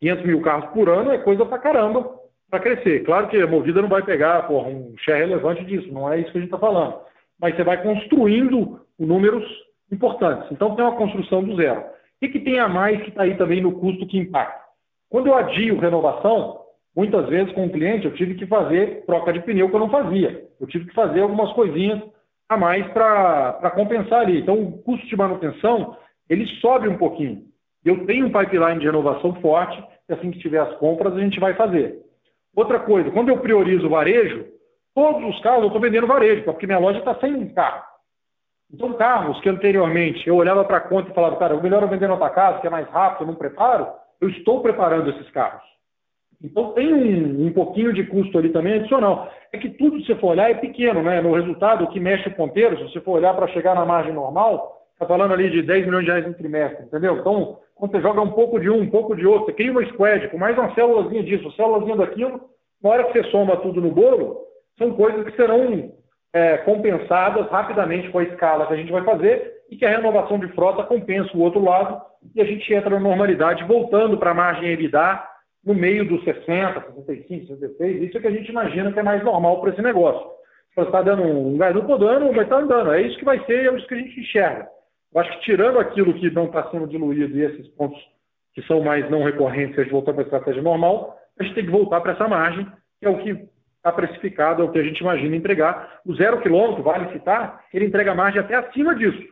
500 mil carros por ano é coisa para caramba para crescer. Claro que a movida não vai pegar porra, um share relevante disso, não é isso que a gente está falando. Mas você vai construindo números importantes. Então, tem uma construção do zero. O que, tem a mais que está aí também no custo que impacta? Quando eu adio renovação, muitas vezes com o cliente eu tive que fazer troca de pneu que eu não fazia. Eu tive que fazer algumas coisinhas a mais para compensar ali. Então, o custo de manutenção, ele sobe um pouquinho. Eu tenho um pipeline de renovação forte, e assim que tiver as compras, a gente vai fazer. Outra coisa, quando eu priorizo o varejo, todos os carros eu estou vendendo varejo, porque minha loja está sem carro. Então, carros que anteriormente eu olhava para a conta e falava, cara, o melhor é vender outra casa, que é mais rápido, eu não preparo, eu estou preparando esses carros. Então, tem um, um pouquinho de custo ali também adicional. É que tudo, se você for olhar, é pequeno, né? No resultado, o que mexe o ponteiro, se você for olhar para chegar na margem normal, está falando ali de 10 milhões de reais no trimestre, entendeu? Então, quando você joga um pouco de um, um pouco de outro, você cria uma squad com mais uma célulazinha disso, uma célulazinha daquilo, na hora que você soma tudo no bolo, são coisas que serão é, compensadas rapidamente com a escala que a gente vai fazer e que a renovação de frota compensa o outro lado e a gente entra na normalidade, voltando para a margem EBITDA no meio dos 60, 65, 66. Isso é que a gente imagina que é mais normal para esse negócio. Você está dando um gás, não estou dando, vai estar andando. É isso que vai ser, é isso que a gente enxerga. Eu acho que tirando aquilo que não está sendo diluído e esses pontos que são mais não recorrentes, a gente voltar para a estratégia normal, a gente tem que voltar para essa margem, que é o que está precificado, é o que a gente imagina entregar. O zero quilômetro, vale citar, ele entrega margem até acima disso.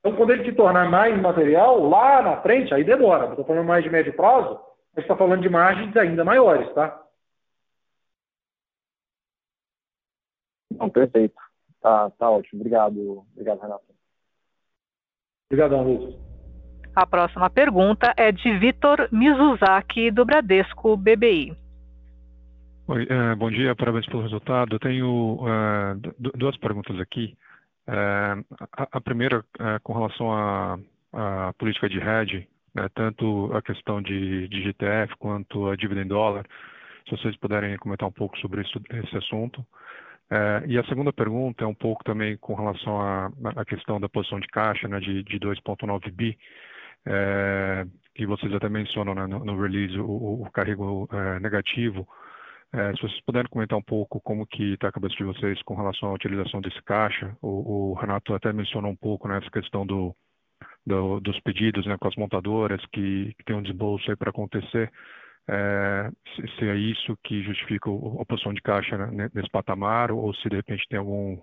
Então, quando ele se tornar mais material, lá na frente, aí demora. Estou falando mais de médio prazo, mas está falando de margens ainda maiores, tá? Não, perfeito. Tá, tá ótimo. Obrigado, obrigado, Renato. Obrigadão, Lúcio. A próxima pergunta é de Vitor Mizuzaki, do Bradesco BBI. Oi, uh, bom dia, parabéns pelo resultado. Eu tenho uh, duas perguntas aqui. Uh, a, a, primeira, com relação à política de hedge, né, tanto a questão de, de GTF quanto a dívida em dólar, se vocês puderem comentar um pouco sobre isso, esse assunto. e a segunda pergunta é um pouco também com relação à, questão da posição de caixa né, de, de 2,9 bi. que vocês até mencionam né, no, no, release, o, o carrego negativo. É, se vocês puderem comentar um pouco como que está a cabeça de vocês com relação à utilização desse caixa. O, o Renato até mencionou um pouco né, essa questão do, do, dos pedidos né, com as montadoras, que, que tem um desembolso aí para acontecer. É, se, se, é isso que justifica a oposição de caixa né, nesse patamar, ou se de repente tem algum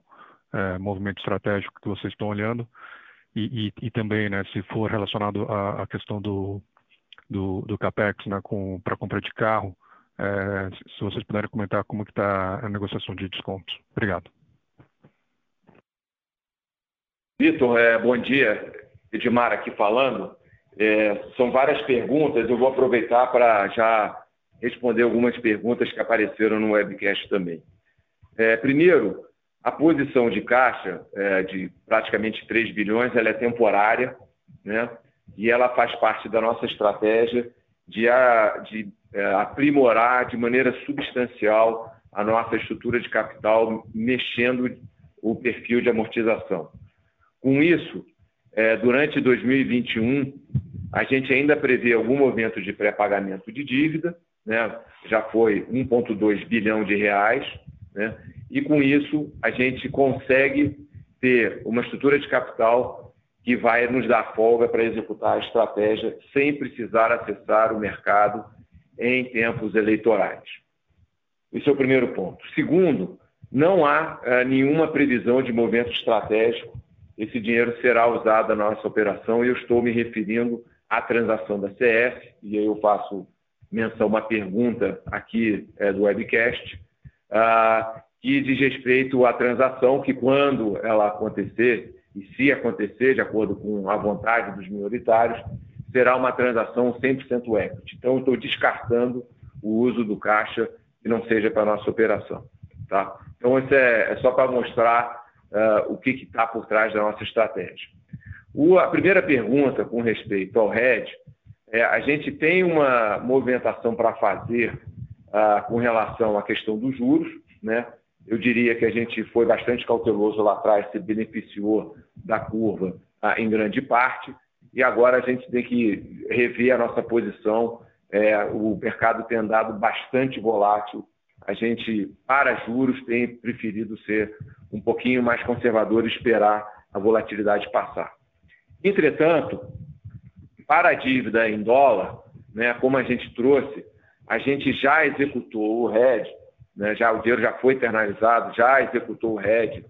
é, movimento estratégico que vocês estão olhando. E, e, e também, né, se for relacionado à, à questão do, do, do CAPEX né, para compra de carro, é, se vocês puderem comentar como está a negociação de descontos. Obrigado. Vitor, é, bom dia. Edmar aqui falando. É, são várias perguntas, eu vou aproveitar para já responder algumas perguntas que apareceram no webcast também. É, primeiro, a posição de caixa é, de praticamente 3 bilhões ela é temporária, né? e ela faz parte da nossa estratégia de, a, de aprimorar de maneira substancial a nossa estrutura de capital, mexendo o perfil de amortização. Com isso, é, durante 2021, a gente ainda prevê algum movimento de pré-pagamento de dívida, né? já foi 1,2 bilhão de reais, né? e com isso a gente consegue ter uma estrutura de capital que vai nos dar folga para executar a estratégia sem precisar acessar o mercado em tempos eleitorais. Esse é o primeiro ponto. Segundo, não há uh, nenhuma previsão de movimento estratégico. Esse dinheiro será usado na nossa operação e eu estou me referindo à transação da CF, e aí eu faço menção uma pergunta aqui é, do webcast, uh, que diz respeito à transação que, quando ela acontecer, e se acontecer, de acordo com a vontade dos minoritários, será uma transação 100% equity. Então, estou descartando o uso do caixa que não seja para nossa operação. Tá? Então, isso é, é só para mostrar uh, o que está por trás da nossa estratégia. O, a primeira pergunta com respeito ao RED, é, a gente tem uma movimentação para fazer uh, com relação à questão dos juros. Né? Eu diria que a gente foi bastante cauteloso lá atrás, se beneficiou da curva uh, em grande parte e agora a gente tem que rever a nossa posição. É, o mercado tem andado bastante volátil. A gente, para juros, tem preferido ser um pouquinho mais conservador e esperar a volatilidade passar. Entretanto, para a dívida em dólar, né, como a gente trouxe, a gente já executou o RED, né, já, o dinheiro já foi internalizado, já executou o RED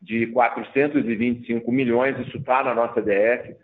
de 425 milhões, isso está na nossa DF.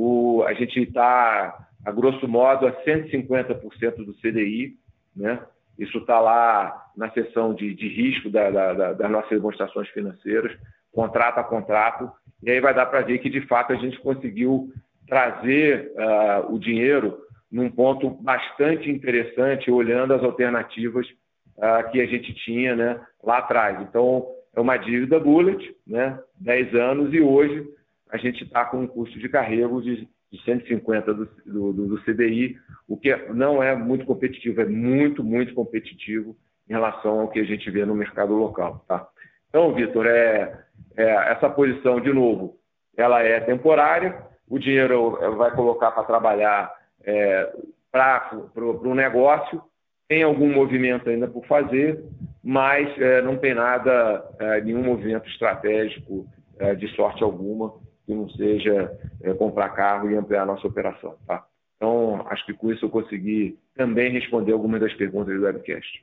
O, a gente está, a grosso modo, a 150% do CDI, né? Isso está lá na seção de, de risco da, da, das nossas demonstrações financeiras, contrato a contrato, e aí vai dar para ver que, de fato, a gente conseguiu trazer uh, o dinheiro num ponto bastante interessante, olhando as alternativas uh, que a gente tinha né, lá atrás. Então, é uma dívida bullet, né, 10 anos, e hoje a gente está com um custo de carrego de, de 150 do, do, do, CDI, o que não é muito competitivo, é muito, muito competitivo em relação ao que a gente vê no mercado local. Tá? Então, Vitor, é, é, essa posição, de novo, ela é temporária, o dinheiro vai colocar para trabalhar é, para o negócio, tem algum movimento ainda por fazer, mas é, não tem nada, é, nenhum movimento estratégico é, de sorte alguma que não seja é, comprar carro e ampliar a nossa operação. Tá? Então, acho que com isso eu consegui também responder algumas das perguntas do webcast.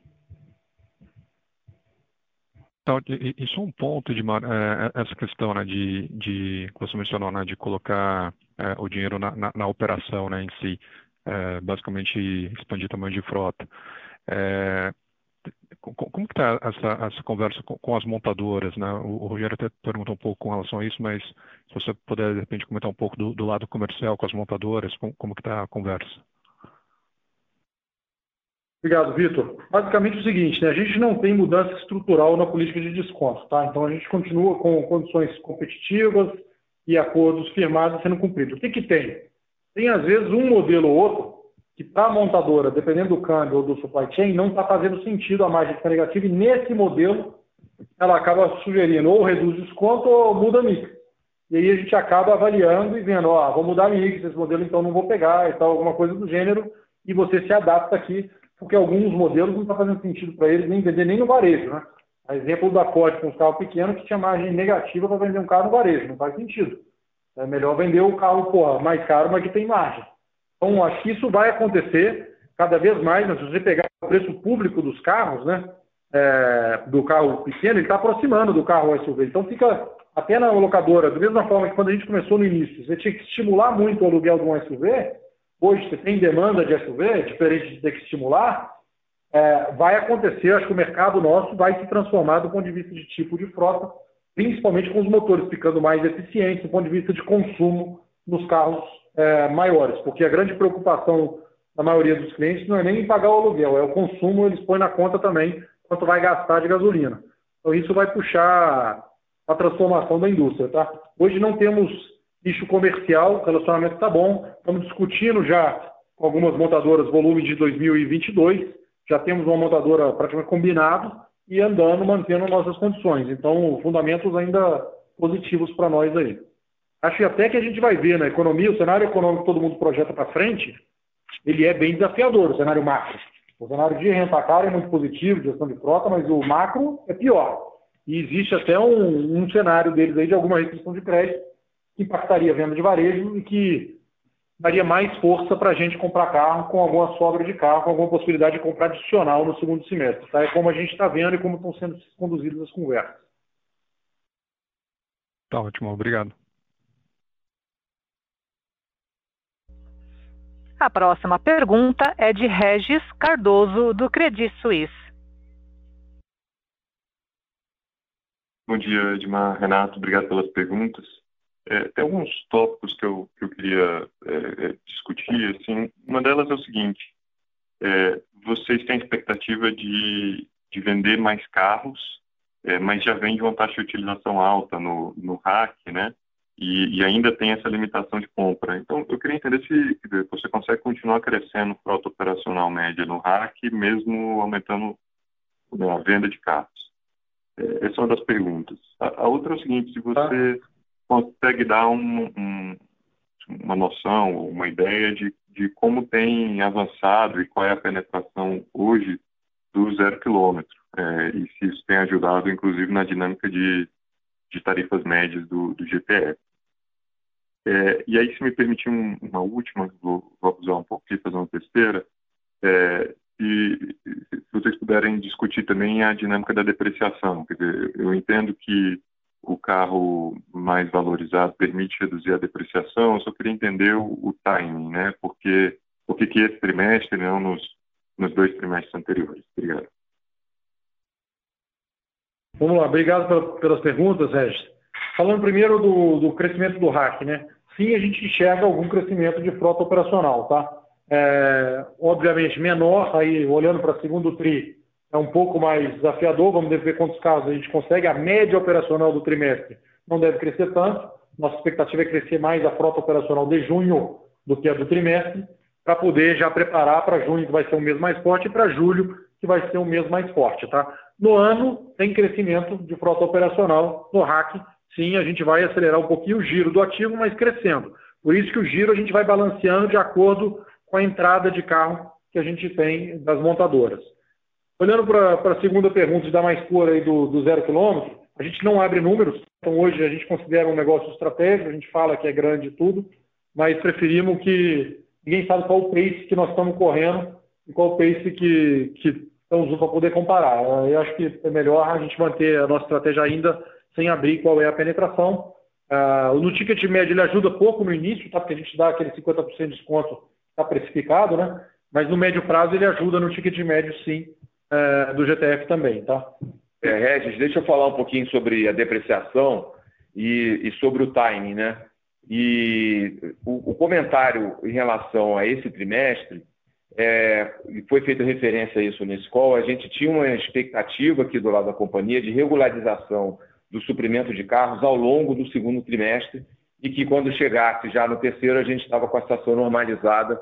Então, e, só um ponto de é, essa questão né, de, de você mencionou, né, de colocar é, o dinheiro na, na, na, operação né, em si, é, basicamente expandir tamanho de frota. É, como está essa, essa conversa com, com, as montadoras? Né? O, o, Rogério até perguntou um pouco com relação a isso, mas se você puder, de repente, comentar um pouco do, do lado comercial com as montadoras, com, como está a conversa? Obrigado, Vitor. Basicamente é o seguinte, né? a gente não tem mudança estrutural na política de desconto, tá? Então a gente continua com condições competitivas e acordos firmados sendo cumpridos. O que, que tem? Tem, às vezes, um modelo ou outro que para a montadora, dependendo do câmbio ou do supply chain, não está fazendo sentido a margem ficar negativa e nesse modelo ela acaba sugerindo ou reduz desconto ou muda mix. e aí a gente acaba avaliando e vendo, ó, vou mudar mix, esse modelo então não vou pegar e tal, alguma coisa do gênero, e você se adapta aqui, porque alguns modelos não está fazendo sentido para eles nem vender nem no varejo, né? A exemplo da Ford com os carros pequenos que tinha margem negativa para vender um carro no varejo, não faz sentido. É melhor vender o carro porra, mais caro, mas que tem margem. Então, acho que isso vai acontecer cada vez mais, né? se você pegar o preço público dos carros, né? É, do carro pequeno, ele está aproximando do carro SUV. Então, fica até na locadora, da mesma forma que quando a gente começou no início, você tinha que estimular muito o aluguel de um SUV, hoje você tem demanda de SUV, diferente de ter que estimular, é, vai acontecer, acho que o mercado nosso vai se transformar do ponto de vista de tipo de frota, principalmente com os motores ficando mais eficientes do ponto de vista de consumo nos carros é, maiores, porque a grande preocupação da maioria dos clientes não é nem em pagar o aluguel, é o consumo, eles põem na conta também quanto vai gastar de gasolina. Então isso vai puxar a transformação da indústria. Tá? Hoje não temos nicho comercial, o relacionamento está bom, estamos discutindo já com algumas montadoras volume de 2022, já temos uma montadora praticamente combinado e andando, mantendo nossas condições. Então, fundamentos ainda positivos para nós aí. Acho até que a gente vai ver na economia, o cenário econômico que todo mundo projeta para frente, ele é bem desafiador, o cenário macro. O cenário de renta cara é muito positivo, gestão de frota, mas o macro é pior. E existe até um, um cenário deles aí de alguma restrição de crédito que impactaria a venda de varejo e que daria mais força para a gente comprar carro com alguma sobra de carro, com alguma possibilidade de comprar adicional no segundo semestre. Tá? É como a gente está vendo e como estão sendo conduzidas as conversas. Tá ótimo, obrigado. A próxima pergunta é de Regis Cardoso, do Credit Suisse. Bom dia, Edmar, Renato, obrigado pelas perguntas. É, tem alguns tópicos que eu, que eu queria é, é, discutir. Assim, uma delas é o seguinte: é, vocês têm expectativa de, de vender mais carros, é, mas já vem de uma taxa de utilização alta no, no RAC, né? E, e, ainda tem essa limitação de compra. Então, eu queria entender se você consegue continuar crescendo frota operacional média no RAC, mesmo aumentando né, a venda de carros. É, essa é uma das perguntas. A, a outra é o seguinte, se você ah. consegue dar um, um, uma noção, uma ideia de, de como tem avançado e qual é a penetração hoje do zero quilômetro, é, e se isso tem ajudado, inclusive, na dinâmica de, de tarifas médias do, do GPF. É, e aí, se me permitir um, uma última, vou, vou abusar um pouco aqui, fazer uma besteira, é, e se vocês puderem discutir também a dinâmica da depreciação. Quer dizer, eu entendo que o carro mais valorizado permite reduzir a depreciação, eu só queria entender o, o timing, né? Porque, por que esse trimestre não nos, nos dois trimestres anteriores? Obrigado. Vamos lá, obrigado pelas perguntas, Regis. Falando primeiro do, do crescimento do RAC, né? Sim, a gente enxerga algum crescimento de frota operacional, tá? é, obviamente menor, aí olhando para segundo TRI, é um pouco mais desafiador, vamos ver quantos casos a gente consegue, a média operacional do trimestre não deve crescer tanto, nossa expectativa é crescer mais a frota operacional de junho do que a do trimestre, para poder já preparar para junho, que vai ser um mês mais forte, e para julho, que vai ser um mês mais forte. Tá? No ano, tem crescimento de frota operacional no RAC, sim, a gente vai acelerar um pouquinho o giro do ativo, mas crescendo. Por isso que o giro a gente vai balanceando de acordo com a entrada de carro que a gente tem das montadoras. Olhando para a segunda pergunta, dar mais cor aí do, do zero quilômetro, a gente não abre números, então hoje a gente considera um negócio estratégico, a gente fala que é grande e tudo, mas preferimos que ninguém sabe qual o pace que nós estamos correndo e qual o pace que, que usando para poder comparar. Eu acho que é melhor a gente manter a nossa estratégia ainda sem abrir qual é a penetração. Uh, no ticket médio ele ajuda pouco no início, tá? porque a gente dá aquele 50% de desconto está precificado, né? Mas no médio prazo ele ajuda no ticket médio, sim, é, do GTF também, tá? É, Regis, deixa eu falar um pouquinho sobre a depreciação e, e sobre o timing, né? E o, o, comentário em relação a esse trimestre, é, foi feita referência a isso nesse call, a gente tinha uma expectativa aqui do lado da companhia de regularização do suprimento de carros ao longo do segundo trimestre e que quando chegasse já no terceiro a gente estava com a situação normalizada,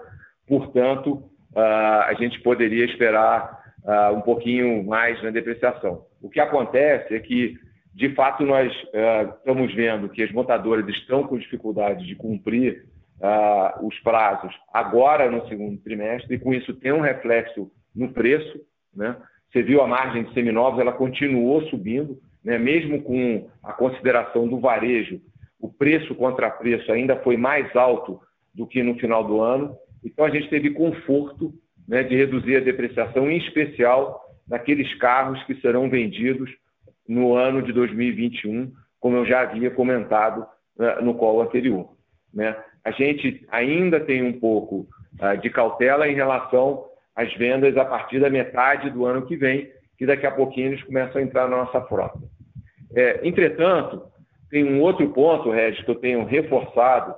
portanto, uh, a gente poderia esperar uh, um pouquinho mais na depreciação. O que acontece é que De fato, nós uh, estamos vendo que as montadoras estão com dificuldade de cumprir uh, os prazos agora no segundo trimestre, e com isso tem um reflexo no preço. Né? Você viu a margem de seminovos, ela continuou subindo, né? mesmo com a consideração do varejo, o preço contra preço ainda foi mais alto do que no final do ano. Então, a gente teve conforto né, de reduzir a depreciação, em especial naqueles carros que serão vendidos no ano de 2021, como eu já havia comentado né, no call anterior. Né? A gente ainda tem um pouco uh, de cautela em relação às vendas a partir da metade do ano que vem, que daqui a pouquinho eles começam a entrar na nossa frota. É, entretanto, tem um outro ponto, Regis, que eu tenho reforçado,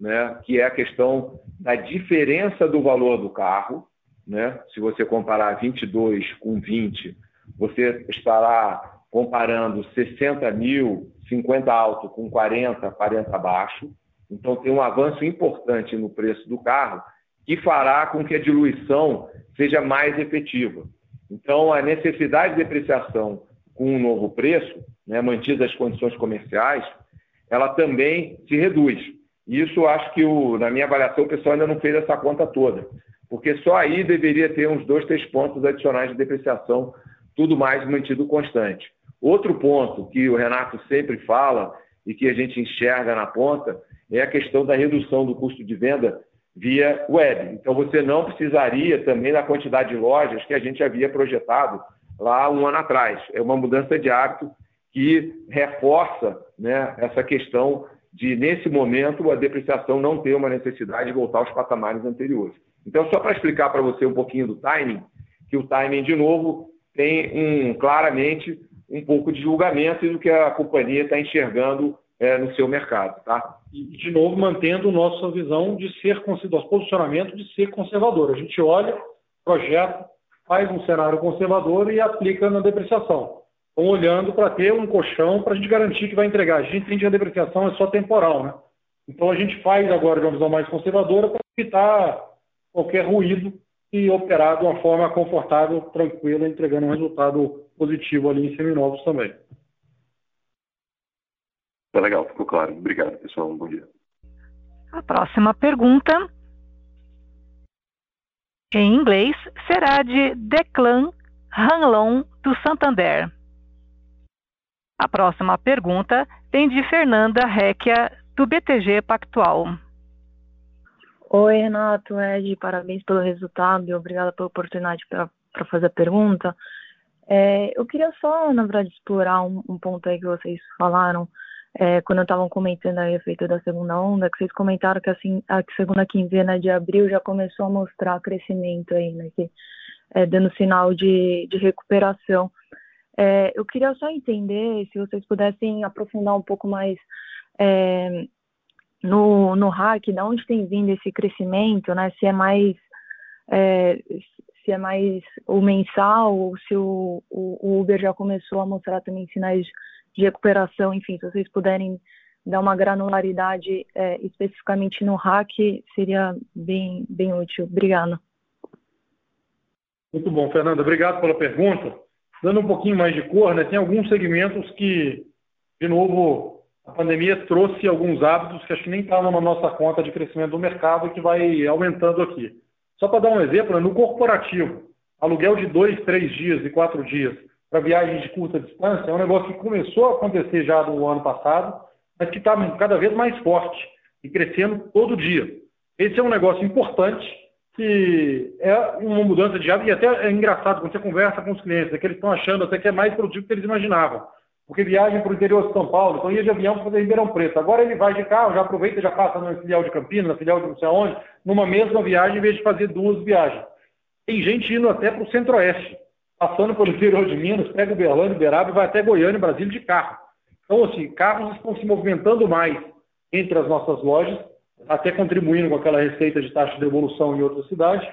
né, que é a questão da diferença do valor do carro. Né? Se você comparar 22 com 20, você estará comparando 60 mil, 50 alto com 40, 40 baixo. Então, tem um avanço importante no preço do carro que fará com que a diluição seja mais efetiva. Então, a necessidade de depreciação com um novo preço, né, mantidas as condições comerciais, ela também se reduz. Isso acho que, o, na minha avaliação, o pessoal ainda não fez essa conta toda, porque só aí deveria ter uns dois, três pontos adicionais de depreciação, tudo mais mantido constante. Outro ponto que o Renato sempre fala e que a gente enxerga na ponta é a questão da redução do custo de venda via web. Então, você não precisaria também da quantidade de lojas que a gente havia projetado lá um ano atrás. É uma mudança de hábito que reforça né, essa questão de, nesse momento, a depreciação não ter uma necessidade de voltar aos patamares anteriores. Então, só para explicar para você um pouquinho do timing, que o timing, de novo, tem um, claramente um pouco de julgamento do que a companhia está enxergando é, no seu mercado. Tá? E, de novo, mantendo nossa visão de ser, nosso posicionamento de ser conservador. A gente olha, projeta, faz um cenário conservador e aplica na depreciação. Estão olhando para ter um colchão para a gente garantir que vai entregar. A gente entende que a depreciação é só temporal, né? Então a gente faz agora de uma visão mais conservadora para evitar qualquer ruído e operar de uma forma confortável, tranquila, entregando um resultado positivo ali em seminovos também. Tá legal, ficou claro. Obrigado, pessoal. bom dia. A próxima pergunta, em inglês, será de Declan Hanlon, do Santander. A próxima pergunta vem de Fernanda Requia, do BTG Pactual. Oi, Renato, Ed, parabéns pelo resultado e obrigada pela oportunidade para fazer a pergunta. É, eu queria só, na verdade, explorar um, um ponto aí que vocês falaram, é, quando estavam comentando a efeito da segunda onda, que vocês comentaram que assim, a segunda quinzena de abril já começou a mostrar crescimento aí, né, que, é, dando sinal de, de recuperação. É, eu queria só entender se vocês pudessem aprofundar um pouco mais é, no, no hack, de onde tem vindo esse crescimento, né? Se é mais é, se é mais o mensal ou se o, o, o, Uber já começou a mostrar também sinais de recuperação, enfim, se vocês puderem dar uma granularidade é, especificamente no hack, seria bem, bem útil. Obrigada. Muito bom, Fernanda. Obrigado pela pergunta dando um pouquinho mais de cor, né, tem alguns segmentos que, de novo, a pandemia trouxe alguns hábitos que acho que nem estavam na nossa conta de crescimento do mercado e que vai aumentando aqui. Só para dar um exemplo, né, no corporativo, aluguel de dois, três dias e quatro dias para viagens de curta distância é um negócio que começou a acontecer já no ano passado, mas que está cada vez mais forte e crescendo todo dia. Esse é um negócio importante que é uma mudança de hábito, e até é engraçado quando você conversa com os clientes, é que eles estão achando até que é mais produtivo do que eles imaginavam. Porque viagem para o interior de São Paulo, então ia de avião para fazer Ribeirão Preto. Agora ele vai de carro, já aproveita, já passa na filial de Campinas, na filial de não sei aonde, numa mesma viagem, em vez de fazer duas viagens. Tem gente indo até para o centro-oeste, passando pelo interior de Minas, pega Uberlândia, Uberaba e vai até Goiânia, Brasília de carro. Então, assim, carros estão se movimentando mais entre as nossas lojas, até contribuindo com aquela receita de taxa de devolução em outras cidades,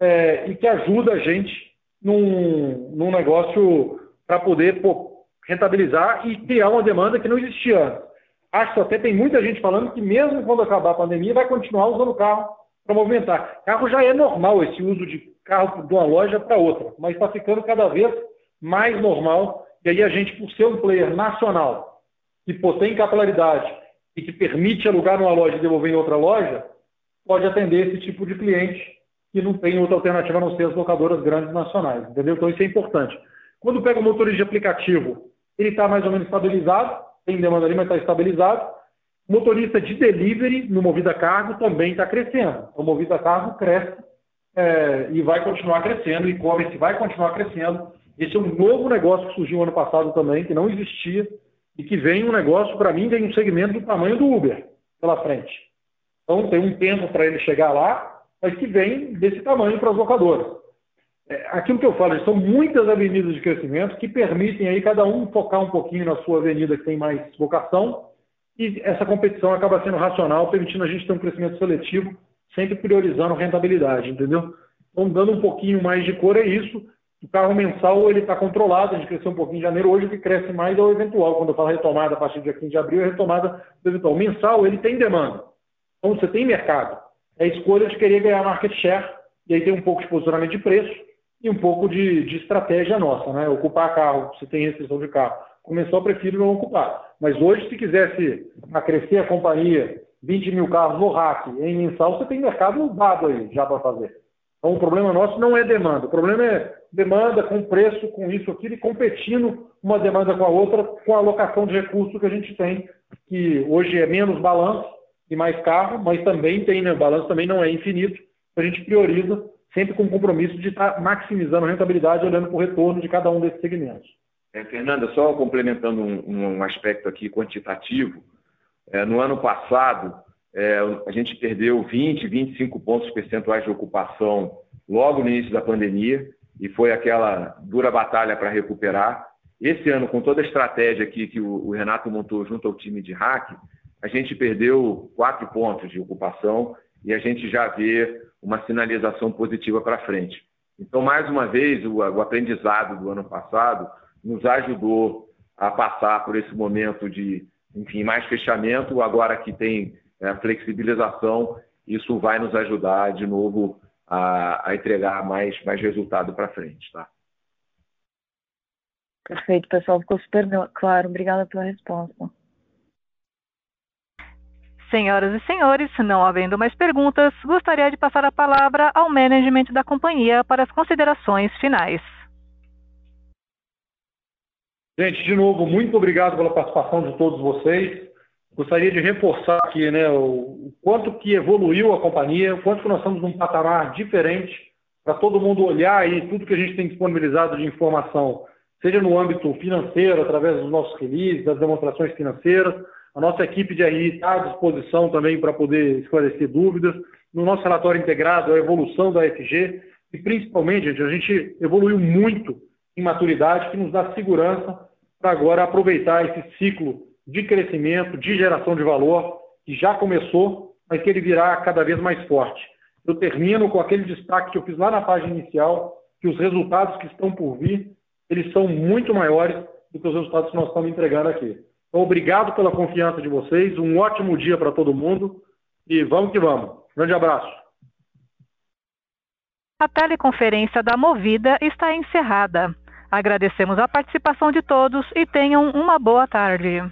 é, e que ajuda a gente num, num negócio para poder pô, rentabilizar e criar uma demanda que não existia antes. Acho que até tem muita gente falando que mesmo quando acabar a pandemia vai continuar usando o carro para movimentar. Carro já é normal esse uso de carro de uma loja para outra, mas está ficando cada vez mais normal E aí a gente, por ser um player nacional, que tem capilaridade e que permite alugar numa loja e devolver em outra loja, pode atender esse tipo de cliente que não tem outra alternativa a não ser as locadoras grandes nacionais, entendeu? Então isso é importante. Quando pega o motorista de aplicativo, ele está mais ou menos estabilizado, tem demanda ali, mas está estabilizado. Motorista de delivery no Movida Cargo também está crescendo. O Movida Cargo cresce é, e vai continuar crescendo, e-commerce vai continuar crescendo. Esse é um novo negócio que surgiu ano passado também, que não existia, e que vem um negócio, para mim, vem um segmento do tamanho do Uber pela frente. Então tem um tempo para ele chegar lá, mas que vem desse tamanho para as locadoras. É, aquilo que eu falo, são muitas avenidas de crescimento que permitem aí cada um focar um pouquinho na sua avenida que tem mais vocação e essa competição acaba sendo racional, permitindo a gente ter um crescimento seletivo, sempre priorizando rentabilidade, entendeu? Então, dando um pouquinho mais de cor é isso. O carro mensal ele está controlado, a gente cresceu um pouquinho em janeiro, hoje o que cresce mais é o eventual. Quando eu falo retomada a partir do dia 15 de abril, é retomada do eventual. O mensal ele tem demanda. Então você tem mercado. É a escolha de querer ganhar market share, e aí tem um pouco de posicionamento de preço e um pouco de, de estratégia nossa, né? Ocupar carro, se tem restrição de carro. Começou, eu prefiro não ocupar. Mas hoje, se quisesse acrescer a companhia 20 mil carros no rack em mensal, você tem mercado dado aí já para fazer. Então, o problema nosso não é demanda. O problema é demanda com preço, com isso, aquilo, e competindo uma demanda com a outra, com a alocação de recursos que a gente tem, que hoje é menos balanço e mais carro, mas também tem, né? O balanço também não é infinito. A gente prioriza sempre com o compromisso de estar maximizando a rentabilidade, olhando para o retorno de cada um desses segmentos. É, Fernanda, só complementando um, um aspecto aqui quantitativo, é, no ano passado, é, a gente perdeu 20, 25 pontos percentuais de ocupação logo no início da pandemia, e foi aquela dura batalha para recuperar. Esse ano, com toda a estratégia aqui que o, o Renato montou junto ao time de hack, a gente perdeu quatro pontos de ocupação e a gente já vê uma sinalização positiva para frente. Então, mais uma vez, o, o, aprendizado do ano passado nos ajudou a passar por esse momento de, enfim, mais fechamento. Agora que tem é, flexibilização, isso vai nos ajudar de novo a, a entregar mais, mais resultado para frente, tá? Perfeito, pessoal, ficou super claro. Obrigada pela resposta. Senhoras e senhores, não havendo mais perguntas, gostaria de passar a palavra ao management da companhia para as considerações finais. Gente, de novo, muito obrigado pela participação de todos vocês. Gostaria de reforçar aqui né, o, quanto que evoluiu a companhia, o quanto que nós estamos num patamar diferente para todo mundo olhar aí tudo que a gente tem disponibilizado de informação, seja no âmbito financeiro, através dos nossos releases, das demonstrações financeiras, a nossa equipe de RI está à disposição também para poder esclarecer dúvidas. No nosso relatório integrado, a evolução da FG e principalmente, gente, a gente evoluiu muito em maturidade, que nos dá segurança para agora aproveitar esse ciclo de crescimento, de geração de valor, que já começou, mas que ele virá cada vez mais forte. Eu termino com aquele destaque que eu fiz lá na página inicial, que os resultados que estão por vir, eles são muito maiores do que os resultados que nós estamos entregando aqui. Então, obrigado pela confiança de vocês, um ótimo dia para todo mundo e vamos que vamos. Grande abraço. A teleconferência da Movida está encerrada. Agradecemos a participação de todos e tenham uma boa tarde.